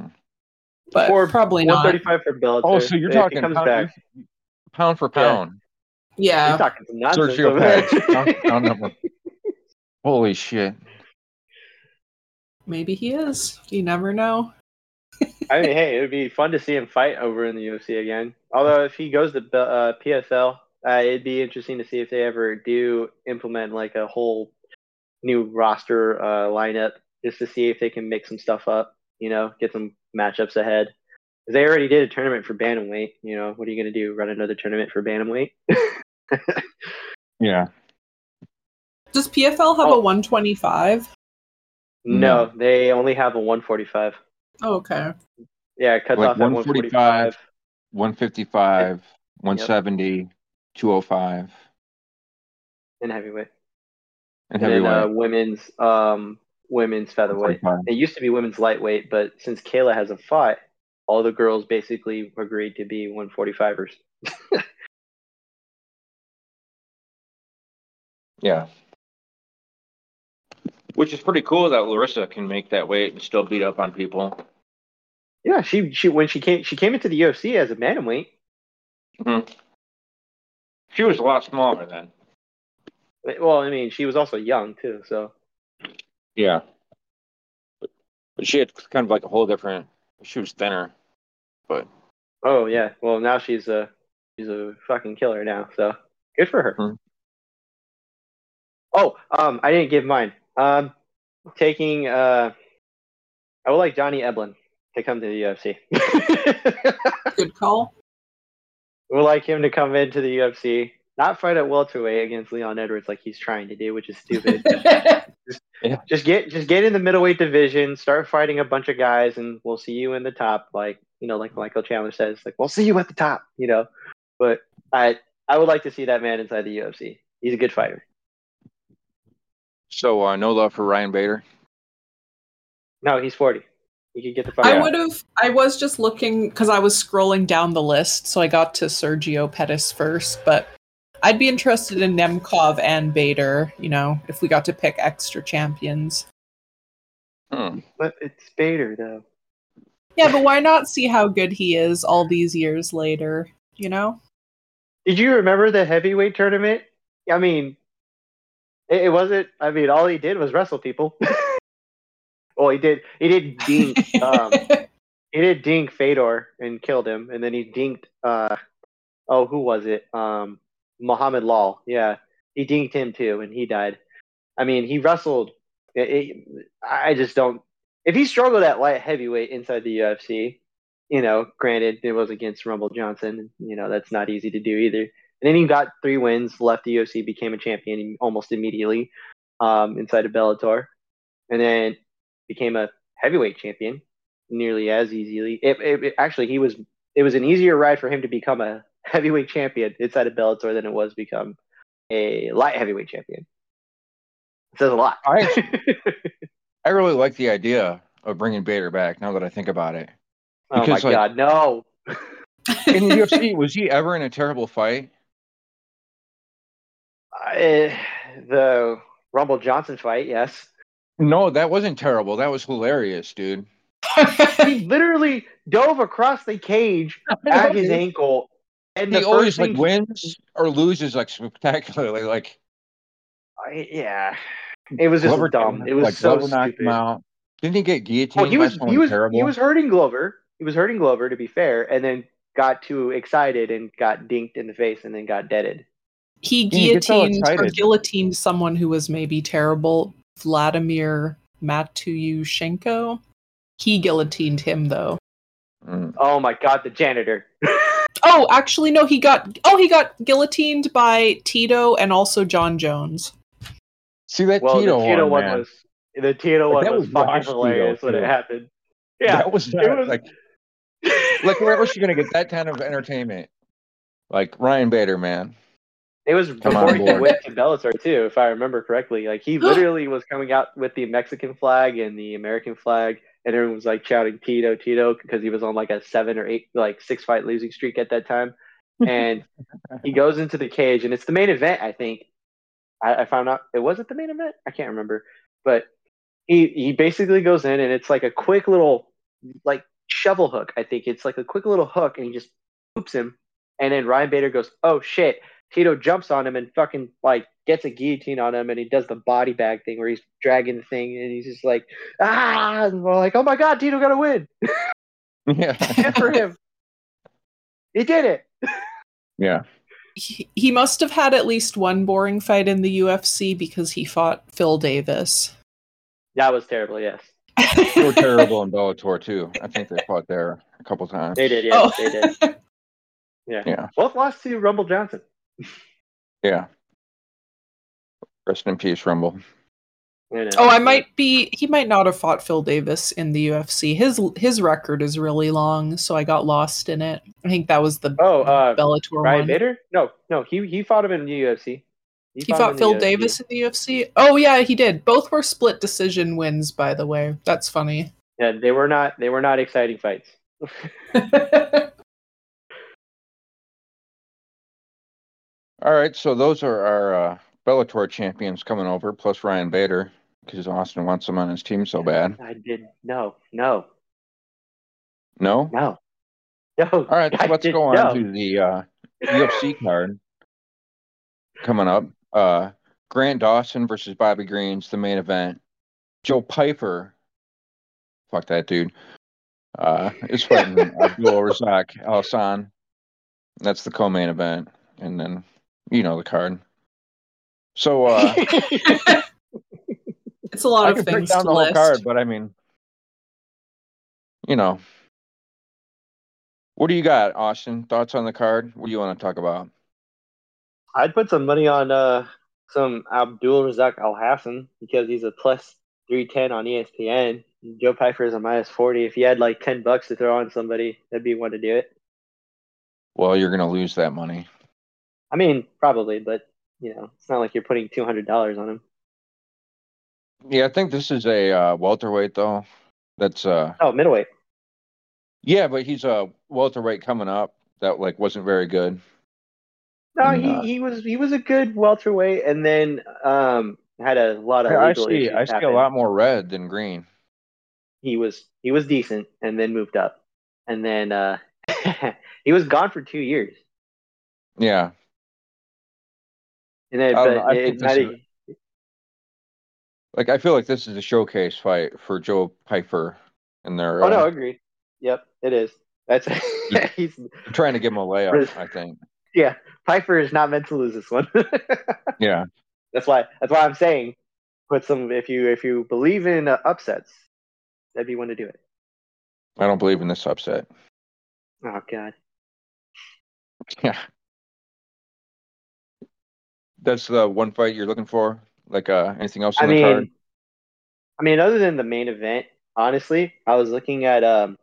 But Or probably not. 135 for Bellator. Oh, so you're If talking comes pound, back. pound for Yeah. pound. Yeah. He's talking some nonsense. Sergio over. Pettis, pound pound. Holy shit. Maybe he is. You never know. I mean, hey, it would be fun to see him fight over in the UFC again. Although, if he goes to uh, PFL, uh, it'd be interesting to see if they ever do implement like a whole new roster uh, lineup, just to see if they can mix some stuff up. You know, get some matchups ahead. 'Cause They already did a tournament for bantamweight. You know, what are you going to do? Run another tournament for bantamweight? Yeah. Does PFL have Oh. a 125? no, they only have a 145. Oh, okay. Yeah, it cuts Like off at 145. 145. 155, 170, 205, in heavyweight. and And then heavyweight. uh, women's um women's featherweight. It used to be women's lightweight, but since Kayla hasn't fought, all the girls basically agreed to be 145ers. Yeah. Which is pretty cool that Larissa can make that weight and still beat up on people. Yeah, she she when she came she came into the UFC as a bantamweight. Mm-hmm. She was a lot smaller then. Well, I mean, she was also young too, so Yeah. But, but she had kind of like a whole different. She was thinner. But oh yeah. Well, now she's a she's a fucking killer now, so good for her. Hmm. Oh, um, I didn't give mine. Um, taking uh, I would like Johnny Eblen to come to the UFC. Good call. would like him to come into the UFC, not fight at welterweight against Leon Edwards like he's trying to do, which is stupid. just get just get in the middleweight division, start fighting a bunch of guys, and we'll see you in the top. Like you know, like Michael Chandler says, like we'll see you at the top. You know, but I I would like to see that man inside the UFC. He's a good fighter. So uh, no love for Ryan Bader. No, he's forty. He could get the fight. I would have. I was just looking because I was scrolling down the list, so I got to Sergio Pettis first. But I'd be interested in Nemkov and Bader. You know, if we got to pick extra champions. Hmm. But it's Bader though. Yeah, but why not see how good he is all these years later? You know. Did you remember the heavyweight tournament? I mean, it, it wasn't. I mean, all he did was wrestle people. well, he did. He did dink. um, he did dink Fedor and killed him, and then he dinked. Uh, oh, who was it? Um, Muhammed Lawal. Yeah, he dinked him too, and he died. I mean, he wrestled. It, it, I just don't. If he struggled at light heavyweight inside the UFC, you know, granted it was against Rumble Johnson. You know, that's not easy to do either. And then he got three wins, left the UFC, became a champion almost immediately um, inside of Bellator, and then became a heavyweight champion nearly as easily. It, it, it- actually he was it was an easier ride for him to become a heavyweight champion inside of Bellator than it was become a light heavyweight champion. It says a lot. I I really like the idea of bringing Bader back. Now that I think about it, oh my like- god, no! in the UFC, was he ever in a terrible fight? I, the Rumble Johnson fight, yes. No, that wasn't terrible. That was hilarious, dude. He literally dove across the cage at his ankle, and He always like wins or loses like spectacularly. Like I- yeah, it was just Glover dumb. came- It was like so Glover knocked him stupid. out. Didn't he get oh, guillotined Well, he was he was terrible? he was hurting Glover. He was hurting Glover to be fair, and then got too excited and got dinked in the face, and then got deaded. He Yeah, he guillotined or excited. guillotined someone who was maybe terrible, Vladimir Matyushenko. He guillotined him though. Mm. Oh my god, the janitor. Oh, actually, no. He got oh he got guillotined by Tito and also Jon Jones. See that well, Tito, the Tito one, one man. was the Tito Like, one that was, was fucking Josh Tito, hilarious when it happened. Yeah, that was, it that, was- like like where else you gonna get that kind of entertainment? Like Ryan Bader, man. It was Come before on he board. went to Bellator too, if I remember correctly. Like he literally was coming out with the Mexican flag and the American flag, and everyone was like shouting Tito, Tito, because he was on like a seven or eight, like six fight losing streak at that time. And he goes into the cage, and it's the main event, I think. I, I found out it wasn't the main event. I can't remember, but he he basically goes in, and it's like a quick little like shovel hook. I think it's like a quick little hook, and he just poops him, and then Ryan Bader goes, "Oh shit." Tito jumps on him and fucking like gets a guillotine on him, and he does the body bag thing where he's dragging the thing, and he's just like, ah, and we're like, oh my god, Tito got to win, Yeah. good for him. he did it. Yeah. He, he must have had at least one boring fight in the UFC because he fought Phil Davis. That was terrible. Yes, They were terrible in Bellator too. I think they fought there a couple times. they did. Yeah, Oh. they did. Yeah. Yeah. both lost to Rumble Johnson. Yeah. Rest in peace, Rumble. I. Oh, I might be. He might not have fought Phil Davis in the UFC. His his record is really long, so I got lost in it. I think that was the Oh, uh, Bellator Ryan one. Bader? No, no, he he fought him in the UFC. He him fought in the Phil UFC. Davis in the UFC. Oh yeah, he did. Both were split decision wins, by the way. That's funny. Yeah, they were not they were not exciting fights. All right, so those are our uh, Bellator champions coming over, plus Ryan Bader, because Austin wants him on his team so bad. I did no, no, No? no, no. All right, so let's go on no. to the uh, UFC card coming up. Uh, Grant Dawson versus Bobby Green's the main event. Joe Piper, fuck that dude, uh, is fighting Abdul Razak Alhassan. That's the co-main event, and then you know the card. So uh, it's a lot I of can break things down to the whole card, but I mean, you know, what do you got, Austin? Thoughts on the card? What do you want to talk about? I'd put some money on uh some Abdul Razak Alhassan because he's a plus three ten on ESPN. Joe Piper is a minus forty. If you had like ten bucks to throw on somebody, that'd be one to do it. Well, you're gonna lose that money. I mean, probably, but you know, it's not like you're putting two hundred dollars on him. Yeah, I think this is a uh, welterweight though. That's uh, Oh, middleweight. yeah, but he's a welterweight coming up that like wasn't very good. No, And, he, uh, he was he was a good welterweight, and then um had a lot of I see. I see a lot more red than green. He was he was decent, and then moved up, and then uh he was gone for two years, Yeah, and but know, it- think not this e- like I feel like this is a showcase fight for Joe Piper, and they're Oh no, I uh, agree. Yep, it is. That's he's trying to give him a layup. I think. yeah. Piper is not meant to lose this one. Yeah. that's why. That's why I'm saying, put some. If you if you believe in uh, upsets, that'd be one to do it. I don't believe in this upset. Oh god. Yeah. That's the one fight you're looking for? Like uh anything else I on the mean, card? I mean, other than the main event, honestly, I was looking at um,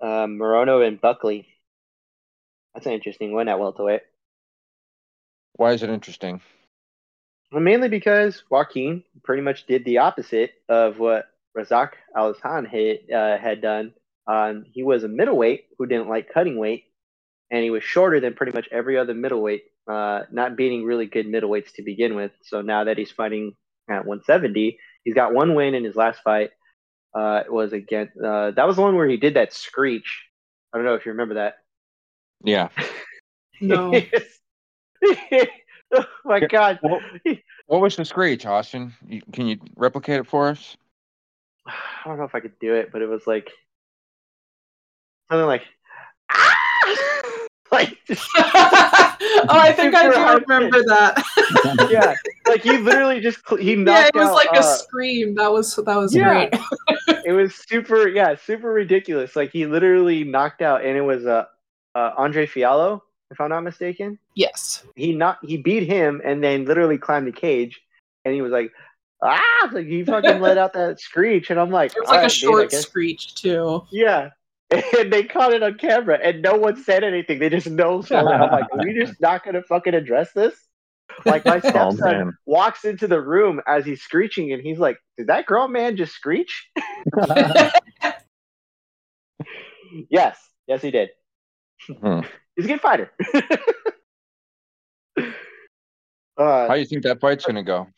um Morono and Buckley. That's an interesting one at welterweight. Why is it interesting? Well, mainly because Joaquin pretty much did the opposite of what Razak Alhassan had, uh, had done. Um, he was a middleweight who didn't like cutting weight, and he was shorter than pretty much every other middleweight, uh, not beating really good middleweights to begin with. So now that he's fighting at 170, he's got one win in his last fight. Uh, it was against uh, that was the one where he did that screech. I don't know if you remember that. Yeah. No. oh my god. What, what was the screech, Austin? You, can you replicate it for us? I don't know if I could do it, but it was like something like! Like oh, I think I do remember that. yeah, like he literally just cl- he knocked. yeah, it was out, like uh, a scream. That was that was Yeah. great. it was super yeah super ridiculous. Like he literally knocked out, and it was uh, uh Andre Fialho, if I'm not mistaken. Yes. He not he beat him, and then literally climbed the cage, and he was like. Ah! Like he fucking let out that screech, and I'm like, It was like "Alright, a dude, short guess- screech too. Yeah, and they caught it on camera, and no one said anything. They just know. So I'm like, are we just not gonna fucking address this? Like my Oh, stepson man. walks into the room as he's screeching, and he's like, "Did that grown man just screech?" yes, yes, he did. Hmm. He's a good fighter. How uh, do you think that fight's gonna go?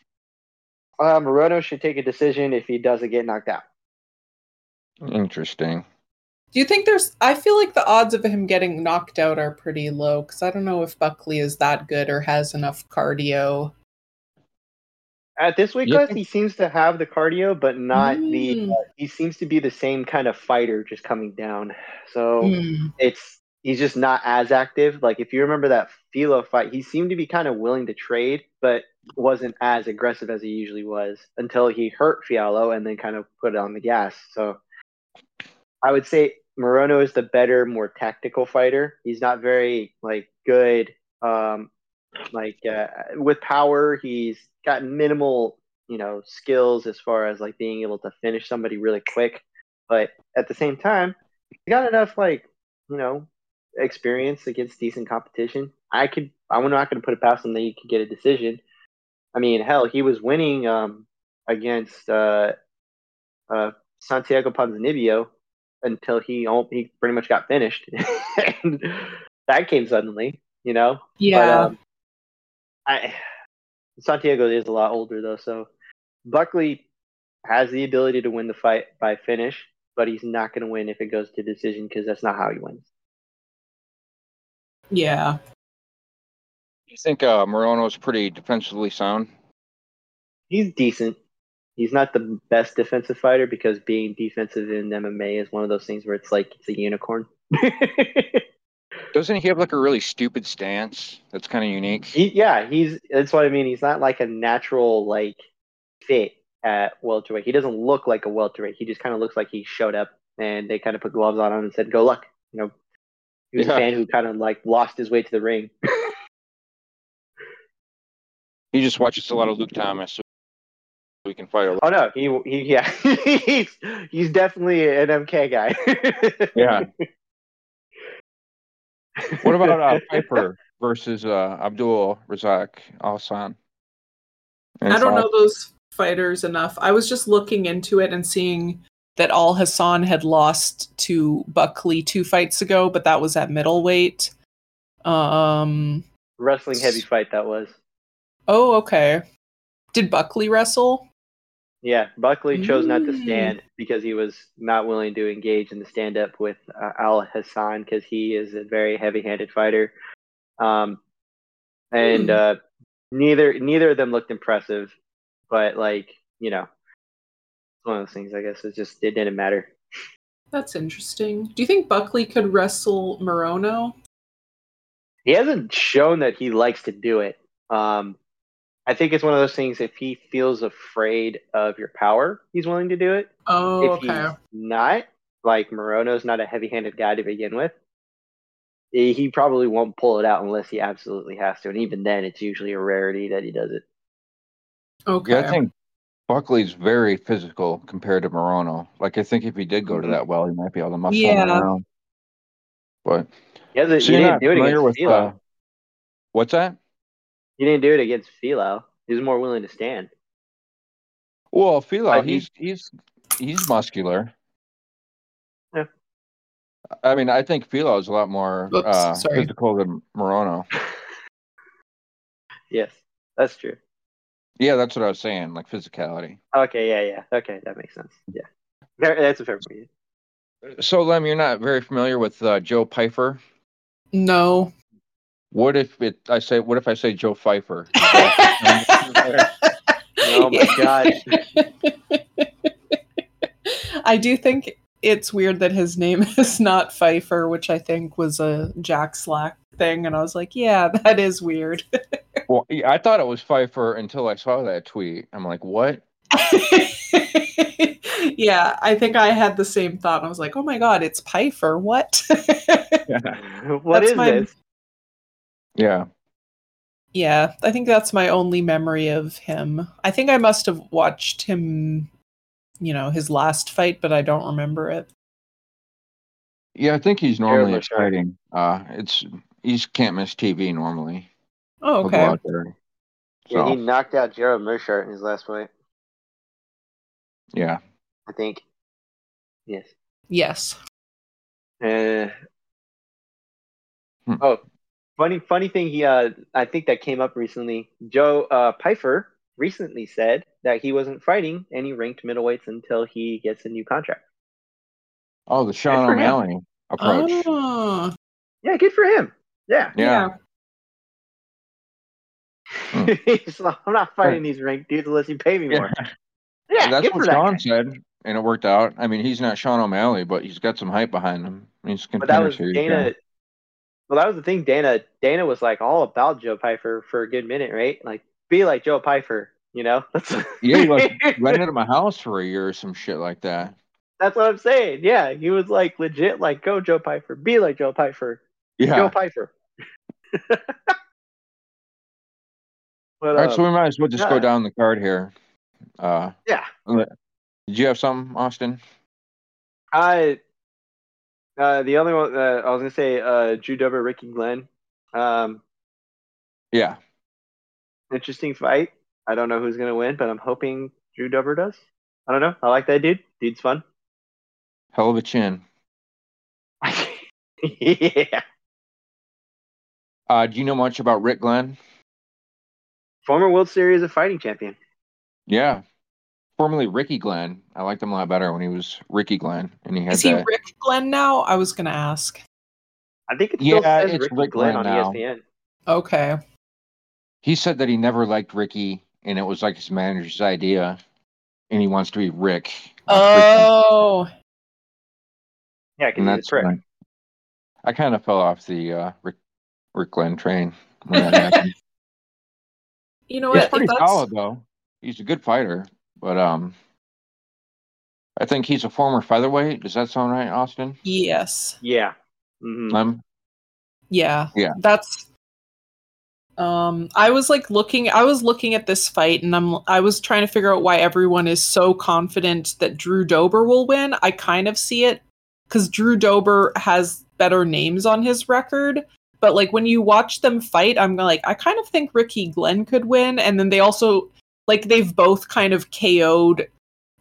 uh, Morono should take a decision if he doesn't get knocked out. Interesting. Do you think there's? I feel like the odds of him getting knocked out are pretty low because I don't know if Buckley is that good or has enough cardio. At this weight class, think- he seems to have the cardio, but not the. Mm. Uh, he seems to be the same kind of fighter, just coming down. So Hmm. it's he's just not as active. Like if you remember that Fialho fight, he seemed to be kind of willing to trade, but wasn't as aggressive as he usually was until he hurt Fialho and then kind of put it on the gas. So I would say Morono is the better, more tactical fighter. He's not very like good, um, like uh, with power. He's got minimal, you know, skills as far as like being able to finish somebody really quick. But at the same time, he got enough like you know experience against decent competition. I could. I'm not going to put it past him that he could get a decision. I mean, hell, he was winning um, against uh, uh, Santiago Ponzinibbio until he al- he pretty much got finished, and that came suddenly, you know. Yeah. But, um, I Santiago is a lot older though, so Buckley has the ability to win the fight by finish, but he's not going to win if it goes to decision because that's not how he wins. yeah. You think uh, Morono's pretty defensively sound? He's decent. He's not the best defensive fighter because being defensive in MMA is one of those things where it's like it's a unicorn. Doesn't he have like a really stupid stance that's kind of unique? he, yeah, he's that's what I mean. He's not like a natural like fit at welterweight. He doesn't look like a welterweight. He just kind of looks like he showed up and they kind of put gloves on him and said, "Go luck." You know, he was Yeah. a fan who kind of like lost his way to the ring. He just watches a lot of Luke Thomas, we can fight oh no, he he yeah, he's he's definitely an MK guy. Yeah. What about uh, Piper versus uh, Abdul Razak Alsan? I don't know those fighters enough. I was just looking into it and seeing that Alhassan had lost to Buckley two fights ago, but that was at middleweight. Um. Wrestling heavy fight that was. Oh, okay. Did Buckley wrestle? Yeah, Buckley chose not to Mm. stand because he was not willing to engage in the stand up with uh, Alhassan because he is a very heavy handed fighter. Um, and Hmm. uh, neither neither of them looked impressive, but like you know, it's one of those things. I guess it just it didn't matter. That's interesting. Do you think Buckley could wrestle Morono? He hasn't shown that he likes to do it. Um, I think it's one of those things. If he feels afraid of your power, he's willing to do it. Oh, if okay. he's not, like Morono's not a heavy-handed guy to begin with, he he probably won't pull it out unless he absolutely has to. And even then, it's usually a rarity that he does it. Okay. Yeah, I think Buckley's very physical compared to Morono. Like, I think if he did go to Mhm. that well, he might be able to muscle Yeah. him around. But yeah, hasn't, so you're didn't do it familiar against with uh, what's that? He didn't do it against Fialho. He was more willing to stand. Well, Fialho, Like, he- he's he's he's muscular. Yeah. I mean, I think Fialho is a lot more Oops, uh, sorry. physical than Morono. Yes, that's true. Yeah, that's what I was saying, like physicality. Okay, yeah, yeah. Okay, that makes sense. Yeah, that's a fair point. So, Lem, you're not very familiar with uh, Joe Pfeiffer. no. What if it? I say, what if I say Joe Pfeiffer? Oh my god. I do think it's weird that his name is not Pfeiffer, which I think was a Jack Slack thing, and I was like, yeah, that is weird. well, yeah, I thought it was Pfeiffer until I saw that tweet. I'm like, what? yeah, I think I had the same thought. I was like, oh my god, it's Pfeiffer. What? What That's is my- this? Yeah. yeah, I think that's my only memory of him. I think I must have watched him, you know, his last fight, but I don't remember it. Yeah, I think he's normally Meerschaert. fighting. Uh, it's he can't miss TV normally. Oh, okay. out there. Yeah, he knocked out Jared Meerschaert in his last fight. yeah, I think. Yes. Yes. Uh, Hmm. Oh, funny, funny thing. He, uh, I think that came up recently. Joe uh, Pyfer recently said that he wasn't fighting any ranked middleweights until he gets a new contract. Oh, the Sean for him. O'Malley approach. Oh, Yeah, good for him. Yeah. yeah. Hmm. He's like, I'm not fighting these ranked dudes unless you pay me more. Yeah. Yeah, That's what for that Sean said, and it worked out. I mean, he's not Sean O'Malley, but he's got some hype behind him. He's a But that was Dana. guy. Well, that was the thing. Dana Dana was like all about Joe Pyfer for a good minute, right? Like, be like Joe Pyfer, you know? That's Yeah, he like rented him a house for a year or some shit like that. That's what I'm saying. Yeah, he was like legit, like go Joe Pyfer, be like Joe Joe Yeah. Pyfer. but All right, um, so we might as well just go down the card here. Uh, yeah, did you have something, Austin? I uh, the other one uh, I was gonna say uh, Drew Dober, Ricky Glenn. Um, Yeah. interesting fight. I don't know who's gonna win, but I'm hoping Drew Dober does. I don't know. I like that dude. Dude's fun. Hell of a chin. yeah. Uh, do you know much about Rick Glenn? Former World Series of Fighting champion. Yeah. Formerly Ricky Glenn. I liked him a lot better when he was Ricky Glenn, and he had is he that. Rick Glenn now? I was gonna ask. I think it still Yeah, says it's Ricky Rick Glenn Glenn on now. ESPN. Okay. He said that he never liked Ricky, and it was like his manager's idea, and he wants to be Rick. Oh, Yeah, and because he's a that's prick. when I, I kind of fell off the uh, Rick Rick Glenn train when that happened. you know what? If pretty that's- solid though. He's a good fighter, but um, I think he's a former featherweight. Does that sound right, Austin? Yes. Yeah. hmm Lem? Yeah. Yeah. That's um I was like looking I was looking at this fight and I'm I was trying to figure out why everyone is so confident that Drew Dober will win. I kind of see it cuz Drew Dober has better names on his record, but like when you watch them fight, I'm like I kind of think Ricky Glenn could win and then they also like they've both kind of KO'd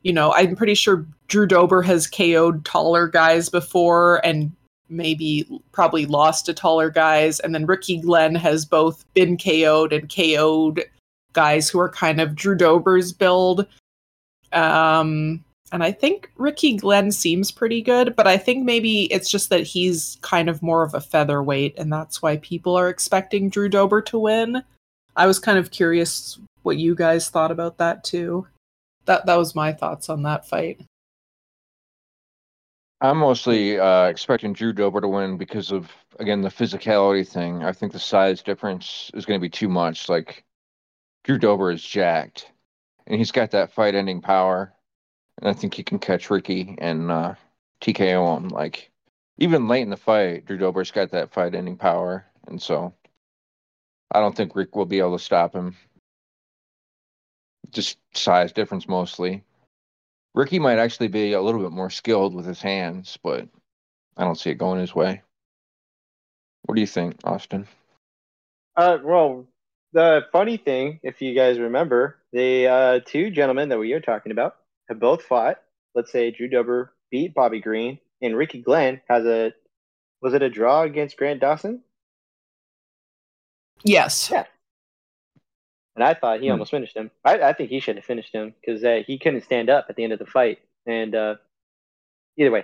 you know, I'm pretty sure Drew Dober has KO'd taller guys before and maybe probably lost to taller guys. And then Ricky Glenn has both been KO'd and KO'd guys who are kind of Drew Dober's build. Um, and I think Ricky Glenn seems pretty good, but I think maybe it's just that he's kind of more of a featherweight, and that's why people are expecting Drew Dober to win. I was kind of curious what you guys thought about that too. That that was my thoughts on that fight. I'm mostly uh, expecting Drew Dober to win because of again the physicality thing. I think the size difference is going to be too much. Like Drew Dober is jacked, and he's got that fight-ending power, and I think he can catch Ricky and uh, TKO him. Like even late in the fight, Drew Dober's got that fight-ending power, and so I don't think Rick will be able to stop him. Just size difference mostly. Ricky might actually be a little bit more skilled with his hands, but I don't see it going his way. What do you think, Austin? Uh, well, the funny thing, if you guys remember, the uh, two gentlemen that we are talking about have both fought. Let's say Drew Dober beat Bobby Green, and Ricky Glenn has a was it a draw against Grant Dawson? Yes. Yeah. And I thought he Hmm. almost finished him. I, I think he should have finished him because uh, he couldn't stand up at the end of the fight. And uh, either way,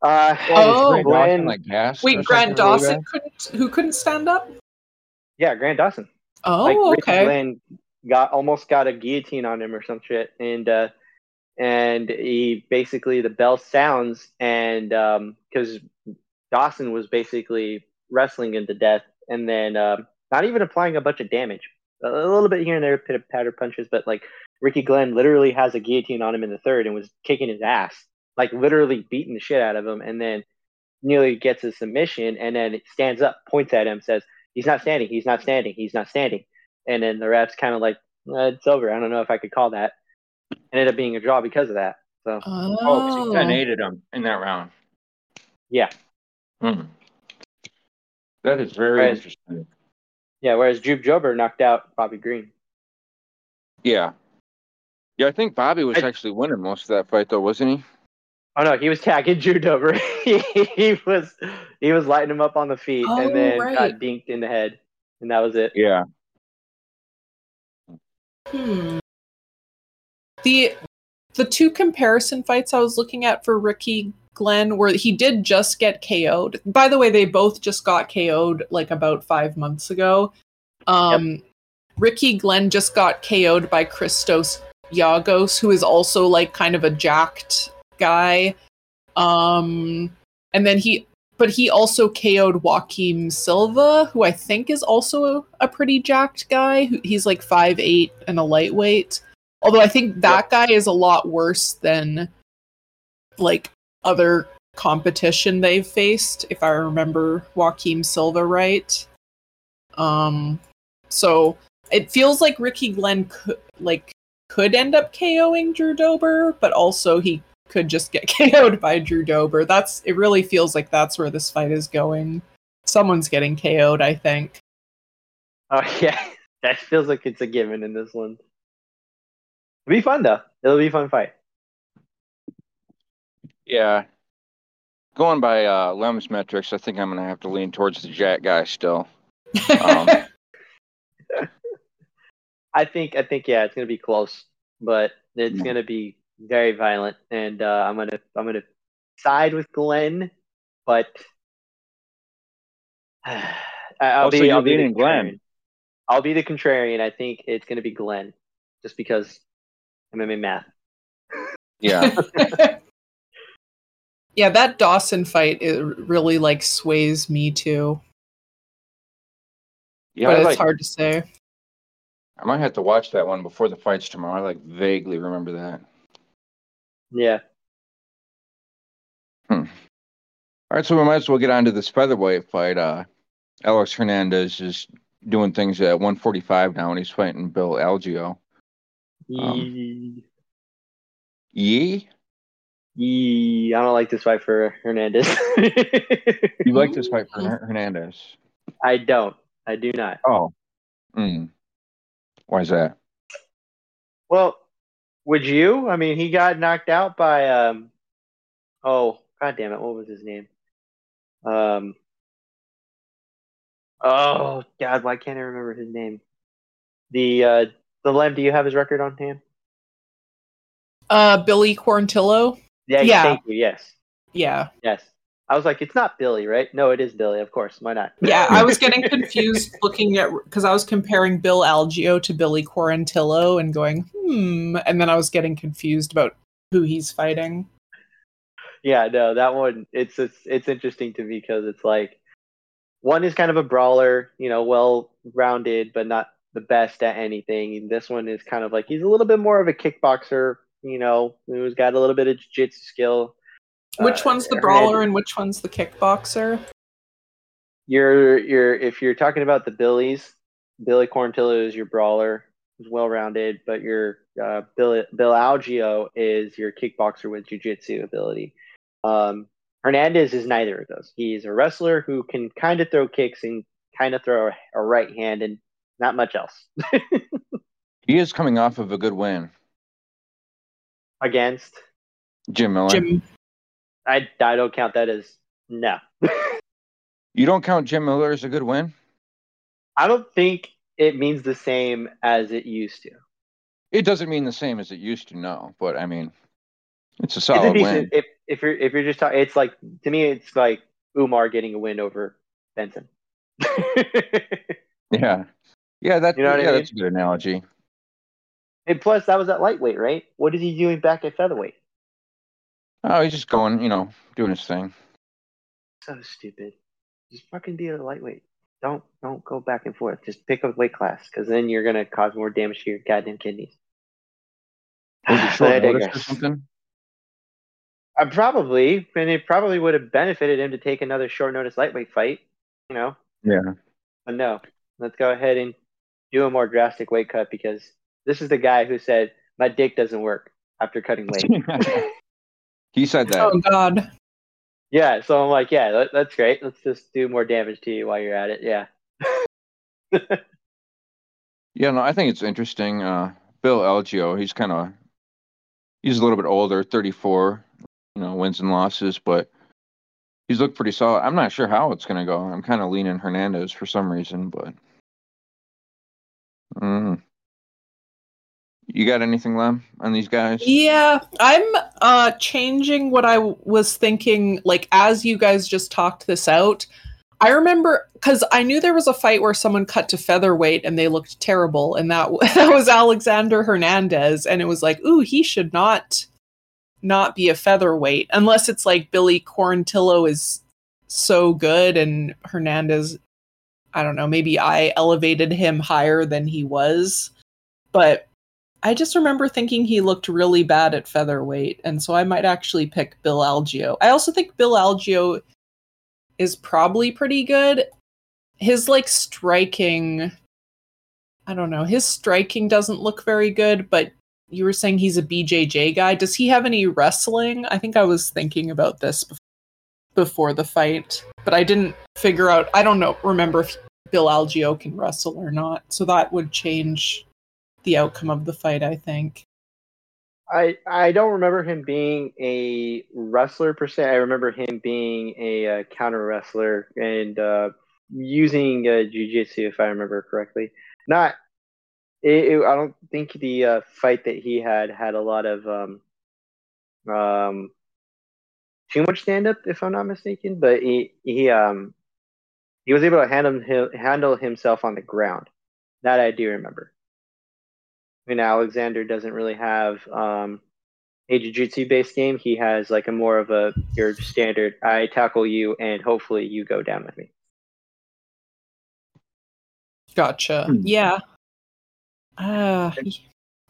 uh, Oh. Grant Dawson, like. Wait, Grant Dawson couldn't who couldn't stand up? yeah, Grant Dawson. Oh, like okay. Glenn got almost got a guillotine on him or some shit, and uh, and he basically the bell sounds, and because Dawson was basically wrestling him to death, and then um, not even applying a bunch of damage, a little bit here and there, pit patter punches, but like Ricky Glenn literally has a guillotine on him in the third and was kicking his ass, like literally beating the shit out of him, and then nearly gets a submission, and then stands up, points at him, says. He's not standing. He's not standing. He's not standing and then the refs kind of like "Uh, it's over. I don't know if I could call that. Ended up being a draw because of that. So Oh, 'cause he Oh, 10 him in that round. Yeah, Hmm. That is very Right. interesting. Yeah. Whereas Drew Dober knocked out Bobby Green. Yeah. Yeah, I think Bobby was I- actually winning most of that fight, though, wasn't he? Oh no, he was tagging Drew Dober. he, he was he was lighting him up on the feet Oh, and then right. got dinked in the head, and that was it. Yeah. Hmm. The the two comparison fights I was looking at for Ricky Glenn where he did just get KO'd. By the way, they both just got KO'd like about five months ago. Um Ricky Glenn just got KO'd by Christos Giagos, who is also like kind of a jacked guy. Um and then he but he also KO'd Joaquim Silva, who I think is also a, a pretty jacked guy. He's like five eight and a lightweight. Although I think that guy is a lot worse than like other competition they've faced, if I remember Joaquim Silva right. Um, so it feels like Ricky Glenn could like could end up KOing Drew Dober, but also he could just get KO'd by Drew Dober. That's it. Really feels like that's where this fight is going. Someone's getting KO'd, I think. Oh yeah, that feels like it's a given in this one. It'll be fun though. It'll be a fun fight. Yeah. Going by uh, Lem's metrics, I think I'm going to have to lean towards the Jack guy still. Um, I think I think yeah, it's gonna be close, but it's Yeah. gonna be very violent, and uh, I'm gonna I'm gonna side with Glenn, but I'll Oh, so be you're I'll be the Glenn. I'll be the contrarian. I think it's gonna be Glenn, just because MMA math. yeah. yeah, that Dawson fight it really like sways me too, Yeah, but I, it's like, hard to say. I might have to watch that one before the fights tomorrow. I like vaguely remember that. Yeah. All right, so we might as well get on to this featherweight fight. Uh, Alex Hernandez is doing things at 145 now, and he's fighting Bill Algeo. Um, Yee- Yee? Yee- I don't like this fight for Hernandez. You like this fight for Hernandez? I don't. I do not. Oh. Mm. Why is that? Well, would you? I mean, he got knocked out by um. Oh God damn it! What was his name? Um. Oh God! Why can't I remember his name? The uh, the Lem. Do you have his record on hand? Uh, Billy Quarantillo. Yeah. Yeah. Thank you. Yes. Yeah, Yes. I was like, it's not Billy, right? No, it is Billy. Of course. Why not? yeah. I was getting confused looking at because I was comparing Bill Algeo to Billy Quarantillo and going hmm, and then I was getting confused about who he's fighting. Yeah, no, that one it's it's it's interesting to me because it's like one is kind of a brawler, you know, well rounded, but not the best at anything. And this one is kind of like he's a little bit more of a kickboxer, you know, who's got a little bit of jiu-jitsu skill. Which Uh, one's the Hernandez- brawler and which one's the kickboxer? You're you're if you're talking about the Billies, Billy Quarantillo is your brawler, who's well rounded, but your uh, Bill Bill Algeo is your kickboxer with jiu-jitsu ability. Um, Hernandez is neither of those. He's a wrestler who can kind of throw kicks and kind of throw a, a right hand and not much else. He is coming off of a good win. Against, Jim Miller. Jim. I I don't count that as no. You don't count Jim Miller as a good win? I don't think it means the same as it used to. It doesn't mean the same as it used to, no. But I mean, it's a It's solid a decent, win. if if you're if you're just talking, it's like to me, it's like Umar getting a win over Benson. Yeah. Yeah, that, You know what I yeah, mean? that's a good analogy. And plus, that was at lightweight, right? What is he doing back at featherweight? Oh, he's just going, you know, doing his thing. So stupid. Just fucking be a lightweight. Don't don't go back and forth. Just pick a weight class, because then you're gonna cause more damage to your goddamn kidneys. Was it I short notice or something? Uh, probably, and it probably would have benefited him to take another short notice lightweight fight, you know. Yeah. But no, let's go ahead and do a more drastic weight cut because this is the guy who said my dick doesn't work after cutting weight. he said that. Oh God. Yeah, so I'm like, yeah, that, that's great. Let's just do more damage to you while you're at it. Yeah. Yeah, no, I think it's interesting. Uh, Bill Algeo, he's kind of he's a little bit older, 34, you know, wins and losses, but he's looked pretty solid. I'm not sure how it's going to go. I'm kind of leaning Hernandez for some reason, but mm. You got anything, Lem, on these guys? Yeah, I'm uh changing what I w- was thinking like as you guys just talked this out. I remember cuz I knew there was a fight where someone cut to featherweight and they looked terrible and that that was Alexander Hernandez and it was like, "Ooh, he should not not be a featherweight unless it's like Billy Quarantillo is so good and Hernandez I don't know, maybe I elevated him higher than he was. But I just remember thinking he looked really bad at featherweight, and so I might actually pick Bill Algeo. I also think Bill Algeo is probably pretty good. His like striking I don't know, his striking doesn't look very good, but you were saying he's a BJJ guy. Does he have any wrestling? I think I was thinking about this before the fight, but I didn't figure out. I don't know, remember if Bill Algeo can wrestle or not. So that would change the outcome of the fight, I think. I I don't remember him being a wrestler per se. I remember him being a uh, counter wrestler and uh, using uh, jujitsu, if I remember correctly. Not, it, it- I don't think the uh, fight that he had had a lot of um, um, too much stand up, if I'm not mistaken. But he he um he was able to handle handle himself on the ground. That I do remember. I mean, Alexander doesn't really have um, a jiu-jitsu based game. He has like a more of a your standard. I tackle you, and hopefully you go down with me. Gotcha. Hmm. Yeah. Uh,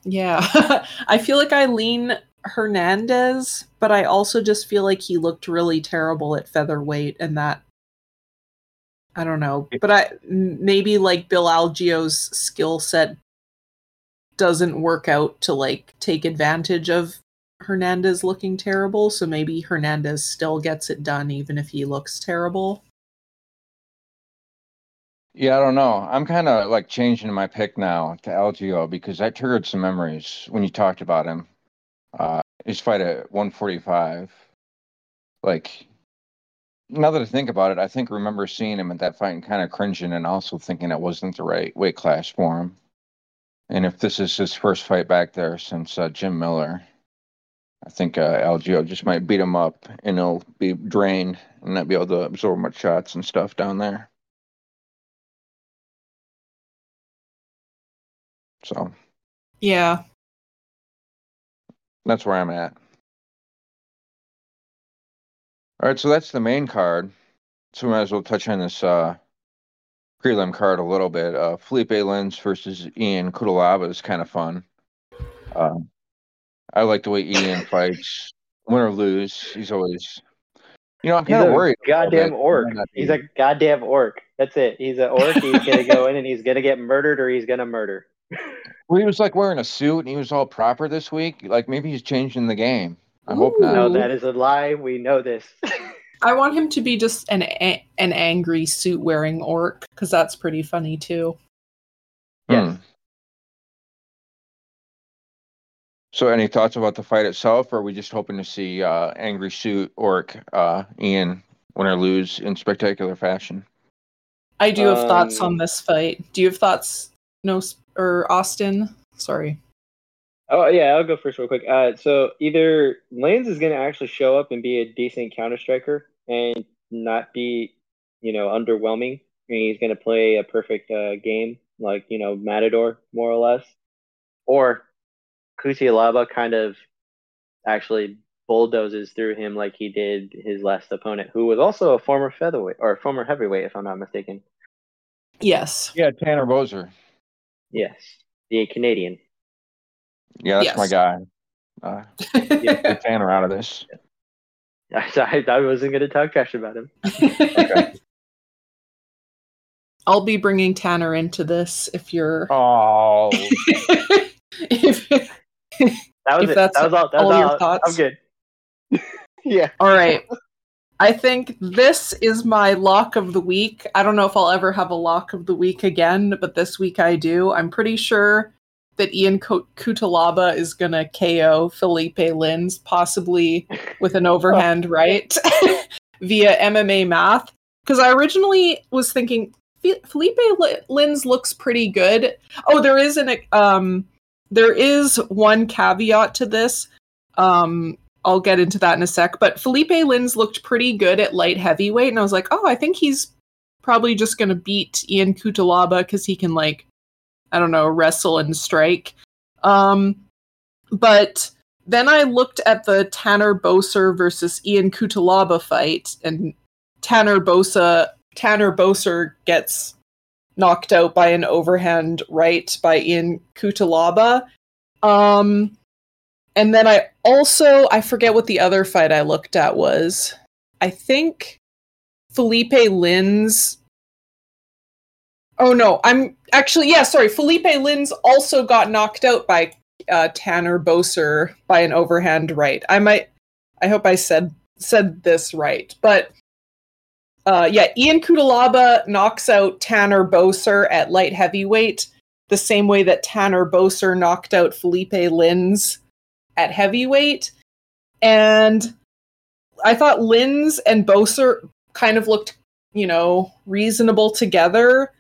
yeah. I feel like I lean Hernandez, but I also just feel like he looked really terrible at featherweight and that I don't know. But I maybe like Bill Algeo's skill set doesn't work out to like take advantage of Hernandez looking terrible, so maybe Hernandez still gets it done even if he looks terrible. Yeah, I don't know. I'm kind of like changing my pick now to Algeo because that triggered some memories when you talked about him. Uh, his fight at 145. Like, now that I think about it, I think I remember seeing him at that fight and kind of cringing and also thinking it wasn't the right weight class for him. And if this is his first fight back there since uh, Jim Miller, I think uh, Algeo just might beat him up and he'll be drained and not be able to absorb much shots and stuff down there. So Yeah. that's where I'm at. All right, so that's the main card. So we might as well touch on this uh, prelim card a little bit. Uh, Felipe Lins versus Ian Cutelaba is kind of fun. Uh, I like the way Ian fights. Win or lose, he's always. You know, I'm kind of a worried. goddamn orc. He's a goddamn orc. That's it. He's an orc. He's gonna go in and he's gonna get murdered or he's gonna murder. Well, he was like wearing a suit and he was all proper this week. Like maybe he's changing the game. I hope not. No, that is a lie. We know this. I want him to be just an a- an angry suit wearing orc because that's pretty funny too. Yes. Hmm. So, any thoughts about the fight itself, or are we just hoping to see uh, angry suit orc uh, Ian win or lose in spectacular fashion? I do have thoughts Um, on this fight. Do you have thoughts? No, or Austin? Sorry. Oh yeah, I'll go first real quick. Uh, so either Lins is going to actually show up and be a decent counter striker and not be, you know, underwhelming. And he's going to play a perfect uh, game, like you know, Matador more or less. Or Cutelaba kind of actually bulldozes through him like he did his last opponent, who was also a former featherweight or former heavyweight, if I'm not mistaken. Yes. Yeah, Tanner Boser. Yes, the Canadian. Yeah, that's my guy. Uh, get Tanner out of this. I, I wasn't going to talk trash about him. Okay. I'll be bringing Tanner into this if you're. Oh, if, That was it. that's that was all. That was all your all. thoughts. I'm good. yeah. all right. I think this is my lock of the week. I don't know if I'll ever have a lock of the week again, but this week I do. I'm pretty sure that Ian Cutelaba is going to KO Felipe Lins, possibly with an overhand right via MMA math. Because I originally was thinking Felipe Lins looks pretty good. Oh, there is an um, there is one caveat to this. Um, I'll get into that in a sec. But Felipe Lins looked pretty good at light heavyweight, and I was like, oh, I think he's probably just going to beat Ian Cutelaba because he can like, I don't know, wrestle and strike. Um, but then I looked at the Tanner Boser versus Ian Cutelaba fight, and Tanner Boser Tanner Boser gets knocked out by an overhand right by Ian Cutelaba. Um, and then I also I forget what the other fight I looked at was. I think Felipe Lins. Oh no, I'm actually yeah, sorry. Felipe Lins also got knocked out by uh, Tanner Boser by an overhand right. I might I hope I said said this right. But uh, yeah, Ian Cutelaba knocks out Tanner Boser at light heavyweight the same way that Tanner Boser knocked out Felipe Lins at heavyweight. And I thought Lins and Boser kind of looked, you know, reasonable together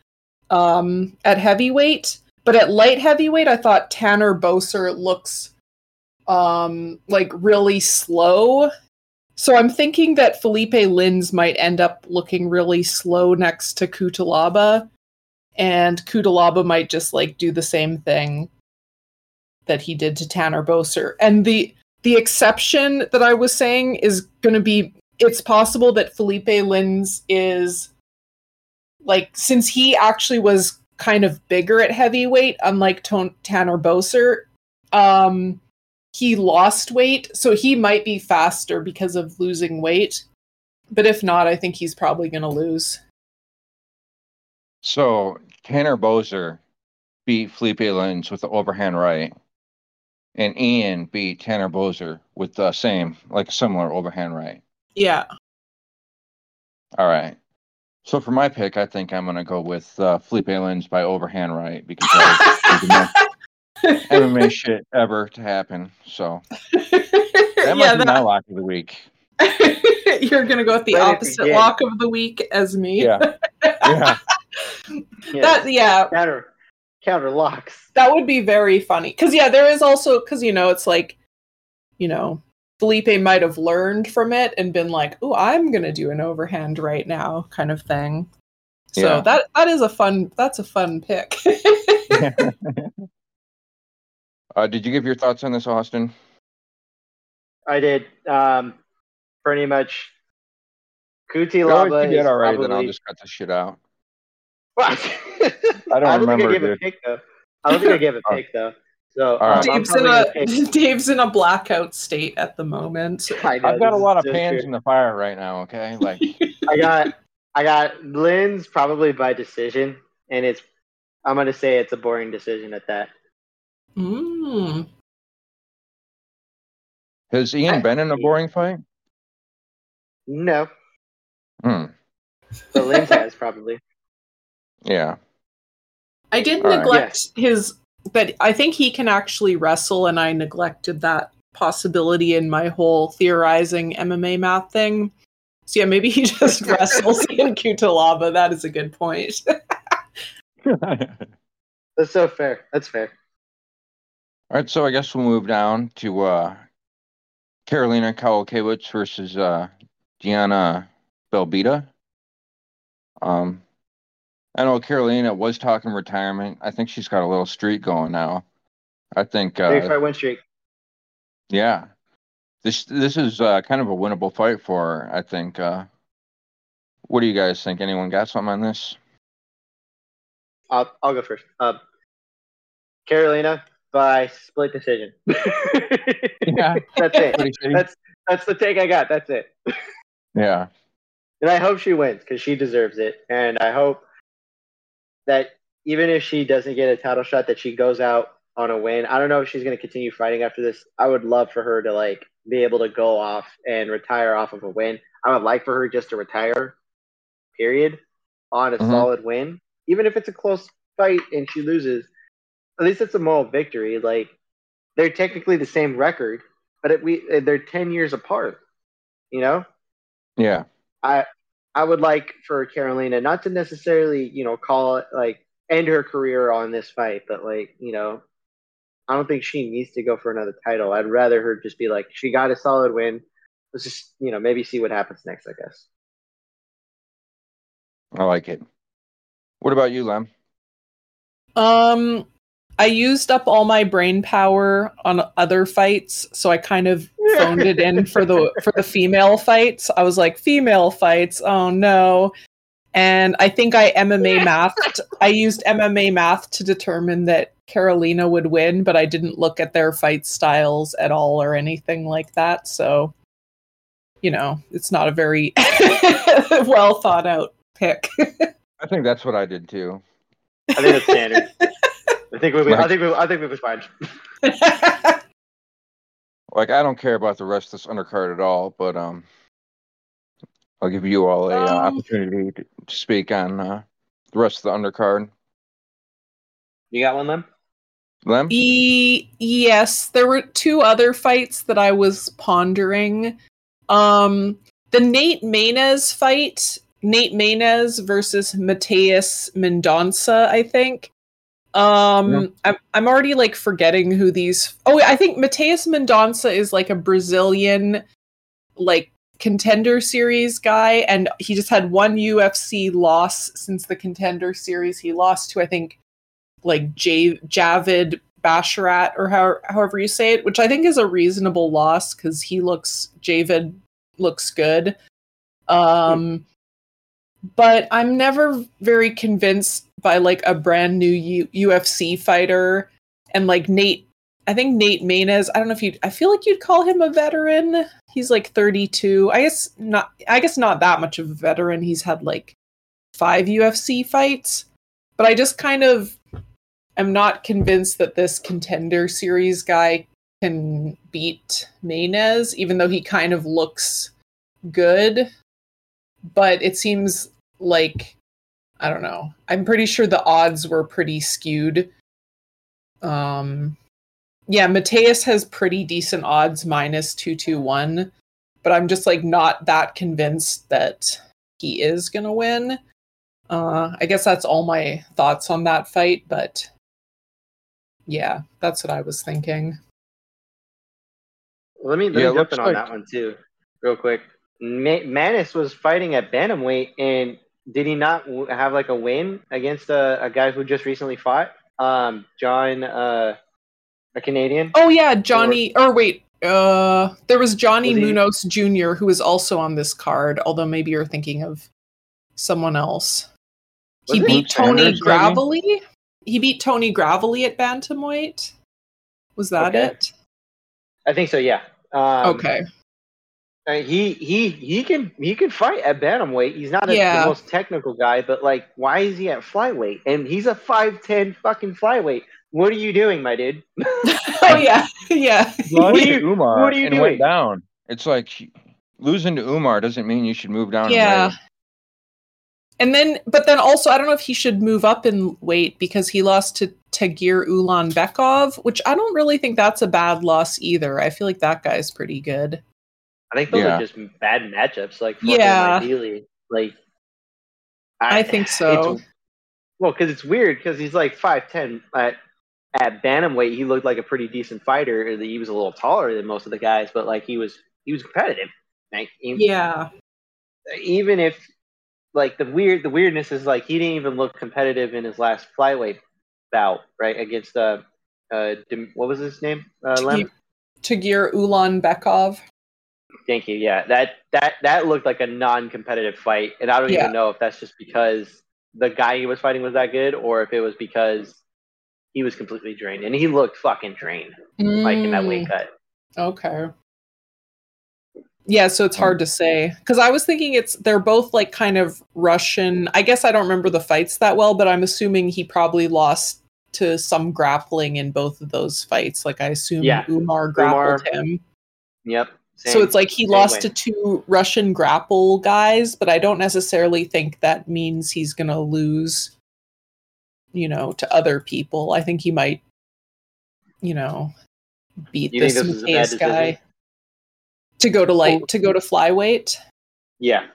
um, at heavyweight. But at light heavyweight, I thought Tanner Boser looks um, like really slow so I'm thinking that Felipe Lins might end up looking really slow next to Cutelaba, and Cutelaba might just like do the same thing that he did to Tanner Boser. And the the exception that I was saying is going to be it's possible that Felipe Lins is like since he actually was kind of bigger at heavyweight, unlike Ton- Tanner Boser. Um, he lost weight, so he might be faster because of losing weight. But if not, I think he's probably going to lose. So Tanner Boser beat Felipe Lins with the overhand right, and Ian beat Tanner Boser with the same, like similar overhand right. Yeah. All right. So for my pick, I think I'm going to go with uh, Felipe Lins by overhand right because MMA shit ever to happen. So that might yeah, be that... my lock of the week. You're gonna go with the opposite lock of the week as me. Yeah. Yeah. that yeah. Counter counter locks. That would be very funny. Cause yeah, there is also because you know, it's like, you know, Felipe might have learned from it and been like, oh, I'm gonna do an overhand right now, kind of thing. So yeah. that that is a fun that's a fun pick. Uh, did you give your thoughts on this, Austin? I did. Um, pretty much. Cutelaba. You did all right, probably... then I'll just cut the shit out. I don't, I don't remember. Think I gave a pick though. I don't think I gave a pick though. So um, Dave's in a Dave's in a blackout state at the moment. I have got a lot of pans true. in the fire right now. Okay, like I got I got Lins probably by decision, and it's I'm gonna say it's a boring decision at that. Mm. Has Ian been in a boring fight? No. Hmm. But Lins has probably. Yeah. I did All neglect right. his, but I think he can actually wrestle, and I neglected that possibility in my whole theorizing MMA math thing. So yeah, maybe he just wrestles in Cutelaba. That is a good point. That's so fair. That's fair. All right, so I guess we'll move down to uh, Karolina Kowalkiewicz versus uh, Diana Belbita. Um, I know Karolina was talking retirement. I think she's got a little streak going now. I think. Uh, Big fight win streak. Yeah, this this is uh, kind of a winnable fight for her. I think. Uh, what do you guys think? Anyone got something on this? I'll I'll go first. Uh, Karolina, by split decision. yeah, that's it. That's that's the take I got. That's it. Yeah. And I hope she wins because she deserves it. And I hope that even if she doesn't get a title shot, that she goes out on a win. I don't know if she's going to continue fighting after this. I would love for her to like be able to go off and retire off of a win. I would like for her just to retire, period, on a Mhm. solid win, even if it's a close fight and she loses. At least it's a moral victory. Like they're technically the same record, but it, we they're ten years apart. You know, Yeah. I I would like for Karolina not to necessarily you know call it like end her career on this fight, but like you know, I don't think she needs to go for another title. I'd rather her just be like she got a solid win. Let's just you know maybe see what happens next. I guess. I like it. What about you, Lem? Um, I used up all my brain power on other fights, so I kind of phoned it in for the for the female fights. I was like, female fights. Oh no. And I think I MMA mathed. I used MMA math to determine that Karolina would win, but I didn't look at their fight styles at all or anything like that. So, you know, it's not a very well thought out pick. I think that's what I did too. I think it's standard. I think we'll be. I think we. I think we was fine. Like I don't care about the rest of this undercard at all, but um, I'll give you all a uh, Um, opportunity to, to speak on uh, the rest of the undercard. You got one, Lem? Lem? E- yes, there were two other fights that I was pondering. Um, the Nate Maness fight, Nate Maness versus Mateus Mendonça, I think. Um, Yeah. I'm I'm already like forgetting who these. Oh, I think Mateus Mendonça is like a Brazilian, like contender series guy, and he just had one UFC loss since the contender series. He lost to I think like J- Javid Basharat or how, however you say it, which I think is a reasonable loss because he looks Javid looks good. Um, but I'm never very convinced by like a brand new U- UFC fighter and like Nate. I think Nate Maness. I don't know if you. I feel like you'd call him a veteran. He's like 32. I guess not. I guess not that much of a veteran. He's had like five UFC fights, but I just kind of am not convinced that this contender series guy can beat Maness, even though he kind of looks good. But it seems like I don't know. I'm pretty sure the odds were pretty skewed. Um yeah, Mateus has pretty decent odds minus 221, but I'm just like not that convinced that he is going to win. Uh I guess that's all my thoughts on that fight, but yeah, that's what I was thinking. Let me let Yeah, me jump looks in on like- that one too, real quick. Ma- Maness was fighting at bantamweight, and did he not w- have like a win against a, a guy who just recently fought? Um, John, uh, a Canadian. Oh yeah, Johnny or wait, uh there was Johnny Was Munoz Jr. who was also on this card, although maybe you're thinking of someone else. Was he beat Tony maybe? Gravely. He beat Tony Gravely at bantamweight. Was that Okay. it? I think so. Yeah. Um, okay. He he he can he can fight at bantamweight. He's not a, Yeah. the most technical guy, but like, why is he at flyweight? And he's a five ten fucking flyweight. What are you doing, my dude? oh yeah, yeah. What are you- to Umar what are you and doing? went down. It's like losing to Umar doesn't mean you should move down. Yeah. weight. And then, but then also, I don't know if he should move up in weight because he lost to Tagir Ulanbekov, which I don't really think that's a bad loss either. I feel like that guy's pretty good. I think those Yeah. are just bad matchups. Like, Yeah. him, ideally, like I think so. well, because it's weird because he's like five ten at at bantamweight. He looked like a pretty decent fighter. He was a little taller than most of the guys, but like he was he was competitive. Like, even, Yeah. even if like the weird the weirdness is like he didn't even look competitive in his last flyweight bout, right against uh uh what was his name? Uh, Lem? Tagir Ulanbekov. Thank you. Yeah, that that that looked like a non-competitive fight, and I don't Yeah. even know if that's just because the guy he was fighting was that good, or if it was because he was completely drained, and he looked fucking drained, like in that weight Mm, cut. Okay. Yeah, so it's hard to say because I was thinking it's they're both like kind of Russian. I guess I don't remember the fights that well, but I'm assuming he probably lost to some grappling in both of those fights. Like I assume Yeah. Umar grappled him. Yep. So it's like he same lost way. to two Russian grapple guys, but I don't necessarily think that means he's going to lose, you know, to other people. I think he might, you know, beat You this this was a bad Mateus guy to go to light to go to flyweight. Yeah.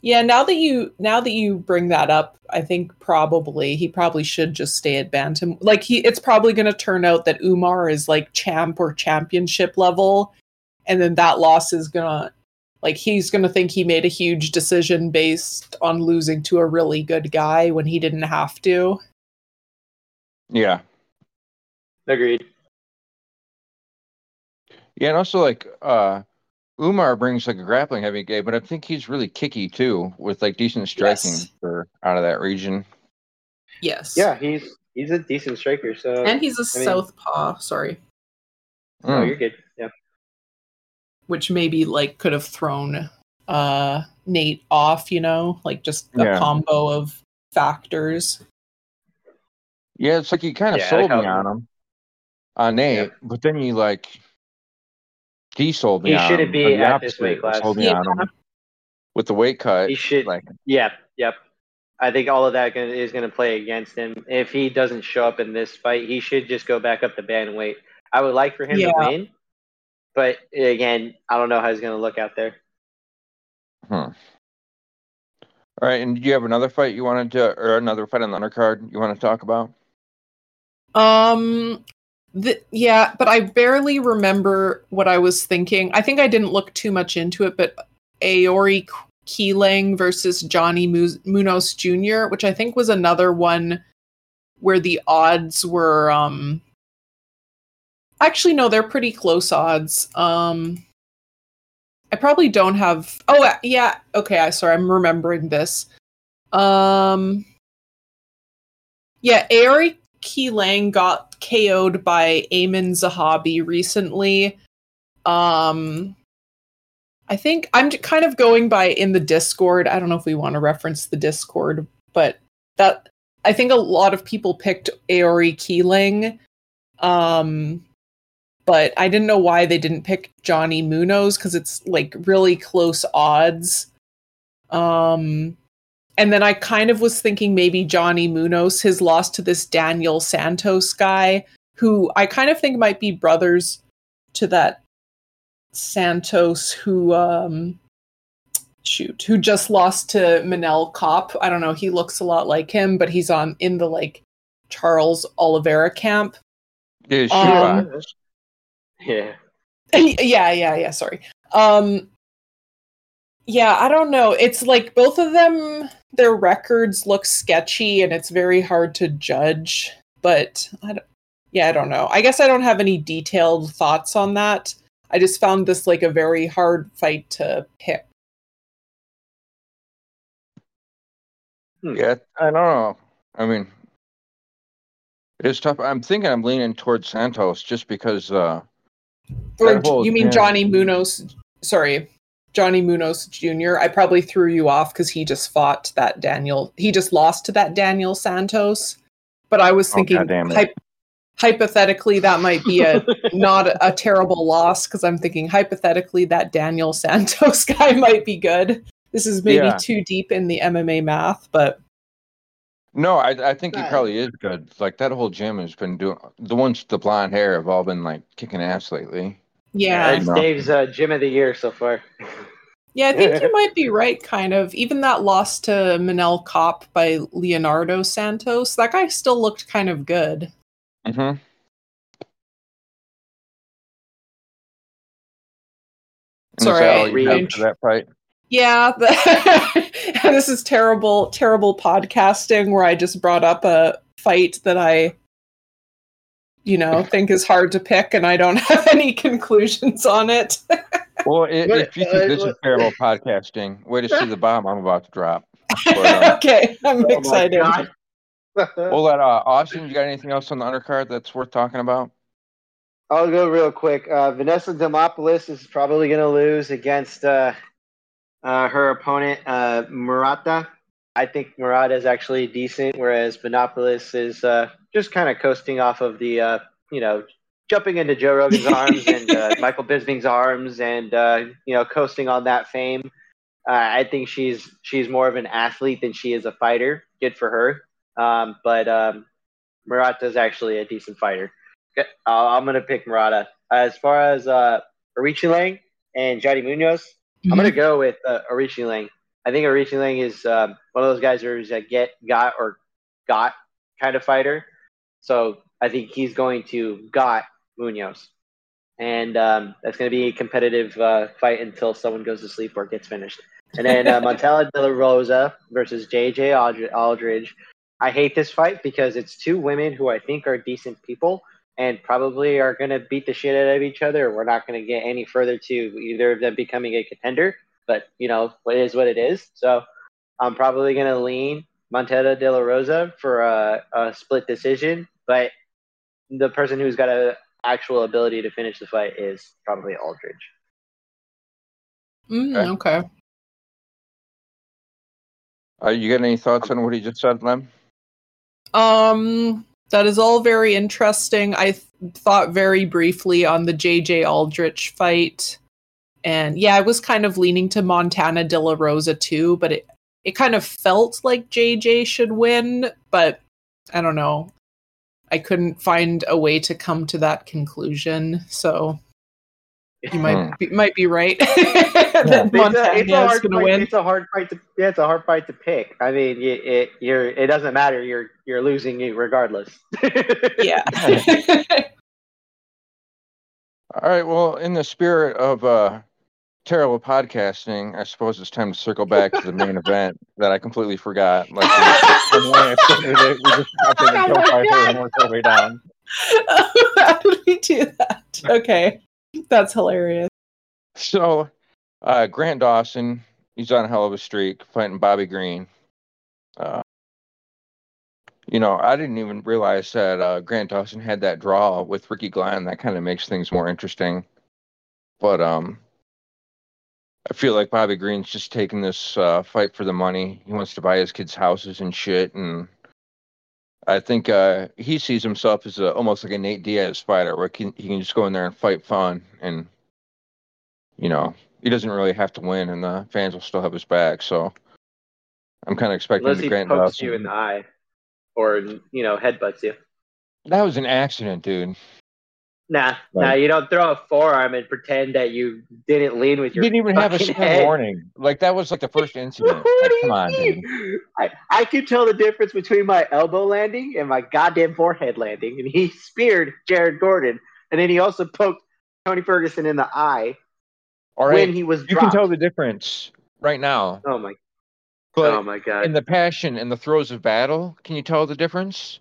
Yeah, now that you now that you bring that up, I think probably he probably should just stay at bantam. Like he it's probably going to turn out that Umar is like champ or championship level and then that loss is going to like he's going to think he made a huge decision based on losing to a really good guy when he didn't have to. Yeah. Agreed. Yeah, and also like uh Umar brings like a grappling heavy game, but I think he's really kicky too, with like decent striking Yes. for out of that region. Yes. Yeah, he's he's a decent striker. So And he's a I mean- southpaw, sorry, oh, Mm. you're good. Yeah. which maybe like could have thrown uh Nate off, you know, like just a Yeah. combo of factors. Yeah, it's like you kind of Yeah, sold me on him, on Nate, but then you like de-sold me He shouldn't be or the at this weight class. Sold me Yeah. on him with the weight cut. He should. Like, Yeah. Yep. I think all of that is gonna, is going to play against him. If he doesn't show up in this fight, he should just go back up the to weight. I would like for him Yeah. to win, but again, I don't know how he's going to look out there. hmm. All right, and do you have another fight you wanted to, or another fight on the undercard you want to talk about? Um th- yeah, but I barely remember what I was thinking. I think I didn't look too much into it, but Aori Keeling versus Johnny Mu- Munoz Jr., which I think was another one where the odds were um actually no, they're pretty close odds. Um I probably don't have Oh uh, yeah, okay, I sorry, I'm remembering this. Um yeah, Aori Keelang got KO'd by Aiemann Zahabi recently. Um, I think I'm kind of going by in the Discord. I don't know if we want to reference the Discord, but that I think a lot of people picked Aoriqileng. Um, but I didn't know why they didn't pick Johnny Munoz because it's like really close odds. Um, and then I kind of was thinking maybe Johnny Munoz, his loss to this Daniel Santos guy, who I kind of think might be brothers to that Santos who um shoot, who just lost to Manel Kape. I don't know, he looks a lot like him, but he's on in the like Charles Oliveira camp. Yeah, shoot Um. Yeah. yeah, yeah, yeah, sorry. Um yeah, I don't know. It's like both of them their records look sketchy and it's very hard to judge, but I don't, yeah, I don't know. I guess I don't have any detailed thoughts on that. I just found this like a very hard fight to pick. Yeah, I don't know. I mean, it is tough. I'm thinking I'm leaning towards Santos just because. uh Or you mean gym- Johnny Munoz? Sorry, Johnny Munoz Jr. I probably threw you off because he just fought that Daniel. He just lost to that Daniel Santos. But I was Oh, thinking, it. hy- hypothetically, that might be a not a, a terrible loss because I'm thinking hypothetically that Daniel Santos guy might be good. This is maybe Yeah. too deep in the MMA math, but No, I I think he probably is good. Like that whole gym has been doing. The ones with the blonde hair have all been like kicking ass lately. yeah, It's No. Dave's uh, gym of the year so far. Yeah, I think you might be right, kind of. Even that loss to Manel Kape by Leonardo Santos, that guy still looked kind of good. Mm-hmm. Sorry, is that I all you have rage. for that fight? Yeah, the- this is terrible, terrible podcasting where I just brought up a fight that I, you know, think is hard to pick and I don't have any conclusions on it. Well, i if you think uh, this is terrible podcasting, wait to see the bomb I'm about to drop. But, uh, okay, I'm Oh excited. God. Well, that uh, Austin, you got anything else on the undercard that's worth talking about? I'll go real quick. Uh, Vanessa Demopoulos is probably going to lose against uh, uh, her opponent, uh, Murata. I think Murata is actually decent, whereas Demopoulos is uh, just kind of coasting off of the, uh, you know, jumping into Joe Rogan's arms and uh, Michael Bisping's arms, and uh, you know, coasting on that fame. Uh, I think she's she's more of an athlete than she is a fighter. Good for her. Um, but um, Murata's actually a decent fighter. I'm gonna pick Murata. As far as uh, Lang and Johnny Munoz, I'm gonna go with uh, Aoriqileng. I think Aoriqileng is um, one of those guys who's a get got or got kind of fighter. So I think he's going to got Munoz, and um, that's going to be a competitive uh, fight until someone goes to sleep or gets finished. And then uh, Montana De La Rosa versus JJ Aldrich. I hate this fight because it's two women who I think are decent people and probably are going to beat the shit out of each other. We're not going to get any further to either of them becoming a contender, but you know, it is what it is. So I'm probably going to lean Montana De La Rosa for a, a split decision, but the person who's got an actual ability to finish the fight is probably Aldrich. Mm, okay. Uh, you got any thoughts on what he just said, Lem? Um, that is all very interesting. I th- thought very briefly on the JJ Aldrich fight. And yeah, I was kind of leaning to Montana De La Rosa too, but it, it kind of felt like JJ should win, but I don't know. I couldn't find a way to come to that conclusion. So you might be, might be right. that Montana it's, a, hard gonna fight, win. it's a hard fight to yeah, it's a hard fight to pick. I mean, it, it you're it doesn't matter. You're you're losing it regardless. Yeah. All right. Well, in the spirit of uh, terrible podcasting, I suppose it's time to circle back to the main event that I completely forgot. Like, we just hopped in the kill fighter and worked our way down. How did we do that? Okay. That's hilarious. So, uh, Grant Dawson, he's on a hell of a streak fighting Bobby Green. Uh, you know, I didn't even realize that uh, Grant Dawson had that draw with Ricky Glenn. That kind of makes things more interesting. But um, I feel like Bobby Green's just taking this uh, fight for the money. He wants to buy his kids' houses and shit, and I think uh, he sees himself as a, almost like a Nate Diaz fighter, where he can, he can just go in there and fight fun, and you know he doesn't really have to win, and the fans will still have his back. So I'm kind of expecting Unless the Grant pokes Dawson. you in the eye, or you know, headbutts you. That was an accident, dude. Nah, nah, you don't throw a forearm and pretend that you didn't lean with You your. didn't even have a second head. warning. Like that was like the first incident. What Like, do come you on, mean? dude. I, I could tell the difference between my elbow landing and my goddamn forehead landing. And he speared Jared Gordon. And then he also poked Tony Ferguson in the eye All when he was you dropped. can tell the difference right now. oh my But oh my god. in the passion and the throes of battle, can you tell the difference?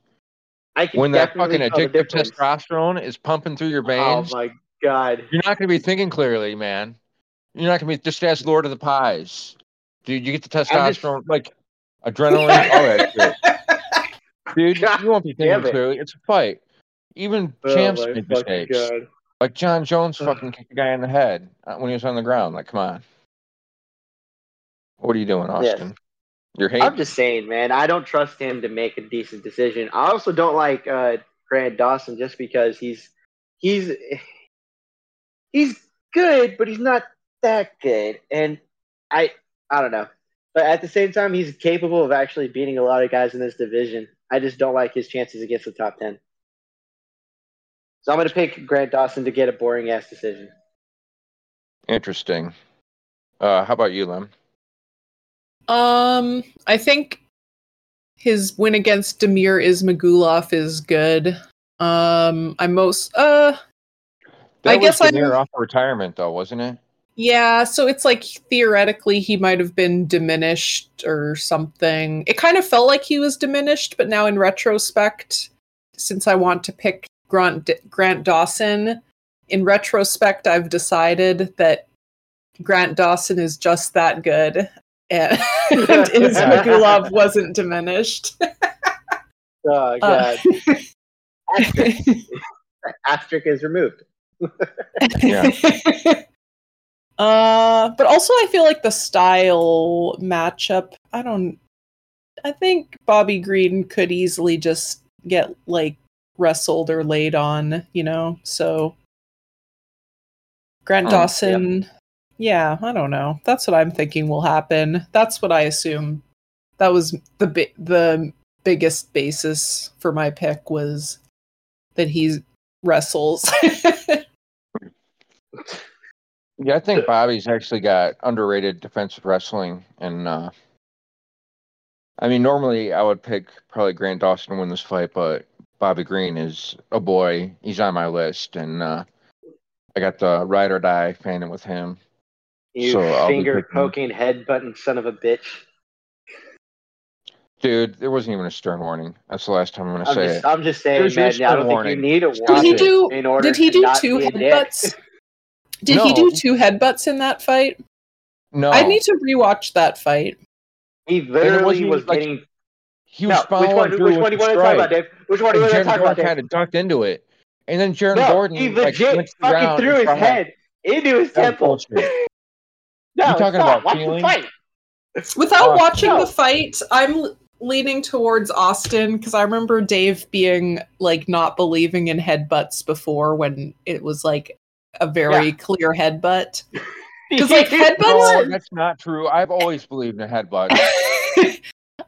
I can When that fucking addictive testosterone is pumping through your veins. Oh my god. you're not going to be thinking clearly, man. You're not going to be just as Lord of the Pies. Dude, you get the I'm just- testosterone, like adrenaline, all that shit. Dude, God you won't be thinking it. clearly. It's a fight. Even Oh champs make mistakes. god. Like Jon Jones fucking kicked the guy in the head uh, when he was on the ground. Like, come on. What are you doing, Austin? You're hating. I'm just saying, man. I don't trust him to make a decent decision. I also don't like uh, Grant Dawson just because he's he's he's good, but he's not that good. And I I don't know. But at the same time, he's capable of actually beating a lot of guys in this division. I just don't like his chances against the top ten. So I'm going to pick Grant Dawson to get a boring ass decision. Interesting. Uh, how about you, Lem? Um, I think his win against Damir Ismagulov is good. Um, I'm most uh That I was guess I'm- Damir off retirement, though, wasn't it? yeah, so it's like theoretically he might have been diminished or something. It kind of felt like he was diminished, but now in retrospect, since I want to pick Grant Grant Dawson, in retrospect I've decided that Grant Dawson is just that good. And his Ismagulov wasn't diminished. Oh Uh, god, asterisk. asterisk is removed. Yeah. uh, but also I feel like the style matchup. I don't. I think Bobby Green could easily just get like wrestled or laid on, you know. So Grant Oh, Dawson, yeah, I don't know. That's what I'm thinking will happen. That's what I assume. That was the bi- the biggest basis for my pick was that he wrestles. Yeah, I think Bobby's actually got underrated defensive wrestling, and uh, I mean, normally I would pick probably Grant Dawson to win this fight, but Bobby Green is a boy. He's on my list, and uh, I got the ride or die fanning with him. You So, finger poking head button son of a bitch. Dude, there wasn't even a stern warning. That's the last time I'm gonna I'm say just, it. I'm just saying, There's man. I don't stern think you warning. need a Stop did he do in order did he do two be a headbutts? Did he do two headbutts in that fight? No, I need to rewatch that fight. He wasn't literally was like- getting. he was No, which following one? through Which with one do you want to talk about, strike, Dave? Which one do you want to Jared talk about, Gordon Dave? kind of ducked into it, and then Jared No, Gordon he like, legit went to the ground fucking threw his head into his temple. Bullshit. no, You talking stop. about Watch feeling? the fight. Without Oh, watching no. the fight, I'm leaning towards Austin because I remember Dave being like not believing in headbutts before when it was like a very Yeah. clear headbutt. 'Cause, like, No, headbutts- that's not true. I've always believed in headbutts.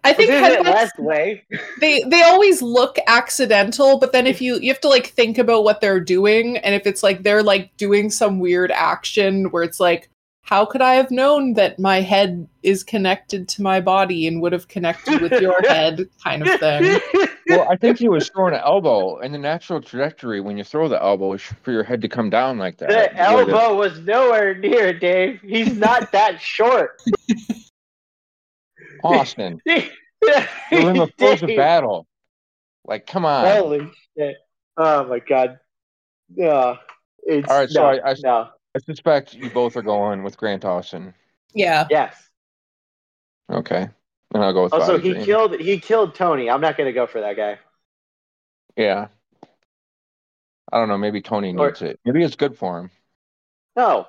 I think Isn't headbutts way? they they always look accidental, but then if you you have to like think about what they're doing, and if it's like they're like doing some weird action where it's like, how could I have known that my head is connected to my body and would have connected with your head, kind of thing. well, I think he was throwing an elbow, and the natural trajectory when you throw the elbow is for your head to come down like that. The Where the- elbow was nowhere near Dave. He's not that short. Austin, you're in the throes of battle. Like, come on. Holy shit! Oh my god. Yeah. It's All right, so no, I- I- no. I suspect you both are going with Grant Dawson. Yeah. Yes. Okay, and I'll go with. Oh, also, Bobby he Green. killed he killed Tony. I'm not gonna go for that guy. Yeah. I don't know. Maybe Tony Or- needs it. Maybe it's good for him. No.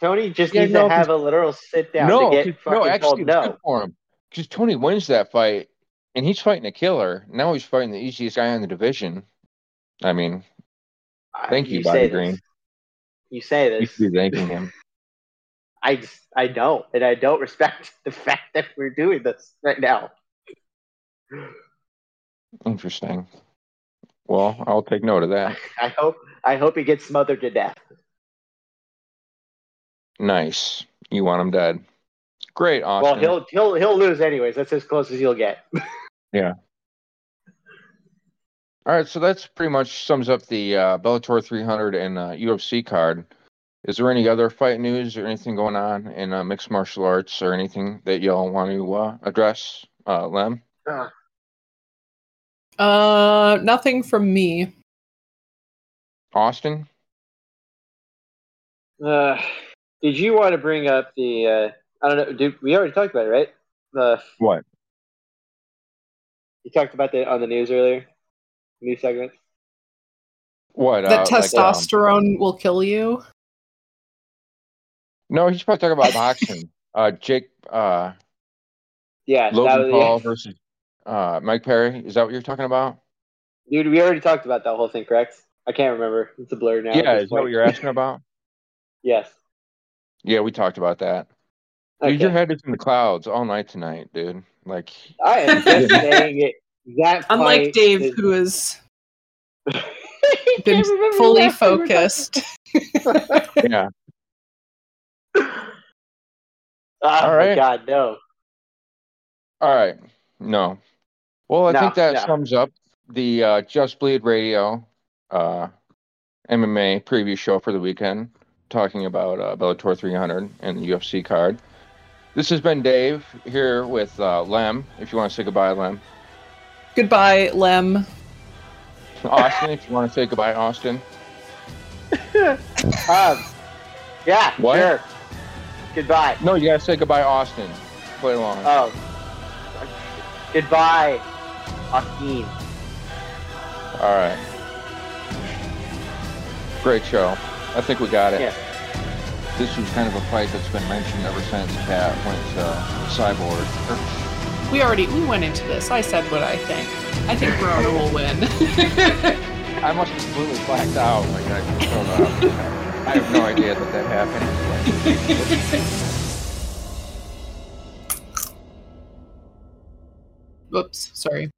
Tony just Yeah, needs no, to have a literal sit down no, to get 'cause- no, fucking actually, told it's no. good for him because Tony wins that fight, and he's fighting a killer. Now he's fighting the easiest guy in the division. I mean, uh, Thank you, Bobby say Green. You say you this. should be thanking him. I just, I don't, and I don't respect the fact that we're doing this right now. Interesting. Well, I'll take note of that. I hope, I hope he gets smothered to death. Nice. You want him dead. Great, Austin. Well, he'll, he'll, he'll lose anyways. That's as close as he'll get. All right, so that's pretty much sums up the uh, Bellator 300 and uh, UFC card. Is there any other fight news or anything going on in uh, mixed martial arts or anything that y'all want to uh, address, uh, Lem? Uh, nothing from me. Austin? Uh, did you want to bring up the? Uh, I don't know. Did, we already talked about it, right? The What? you talked about that on the news earlier. News segment. What? that uh, like, um, testosterone will kill you. no, he's probably talking about boxing. Uh, Jake, uh, Yeah, that Logan was, Paul versus uh, Mike Perry. Is that what you're talking about? dude. We already talked about that whole thing, correct? I can't remember. It's a blur now. yeah, this is that what you're asking about? Yes. Yeah, we talked about that. Okay. Dude, your head is in the clouds all night tonight, dude. Like, I am just saying it. That Unlike Dave, is- who has been fully the last time we were talking- focused. yeah. Oh All my god, no. All right. No. Well, I No, think that no. sums up the uh, Just Bleed Radio uh, MMA preview show for the weekend, talking about uh, Bellator 300 and the UFC card. This has been Dave here with uh, Lem. If you want to say goodbye, Lem. Goodbye, Lem. Austin, if you want to say goodbye, Austin. Um, yeah, What? sure. Goodbye. No, you gotta say goodbye, Austin. Play along. Oh. Goodbye, Austin. All right. Great show. I think we got it. Yeah. This was kind of a fight that's been mentioned ever since Kat went to Cyborg. We already we went into this. I said what I think. I think Verona will win. I must have completely blacked out. Like I. I have no idea that that happened. Whoops, sorry.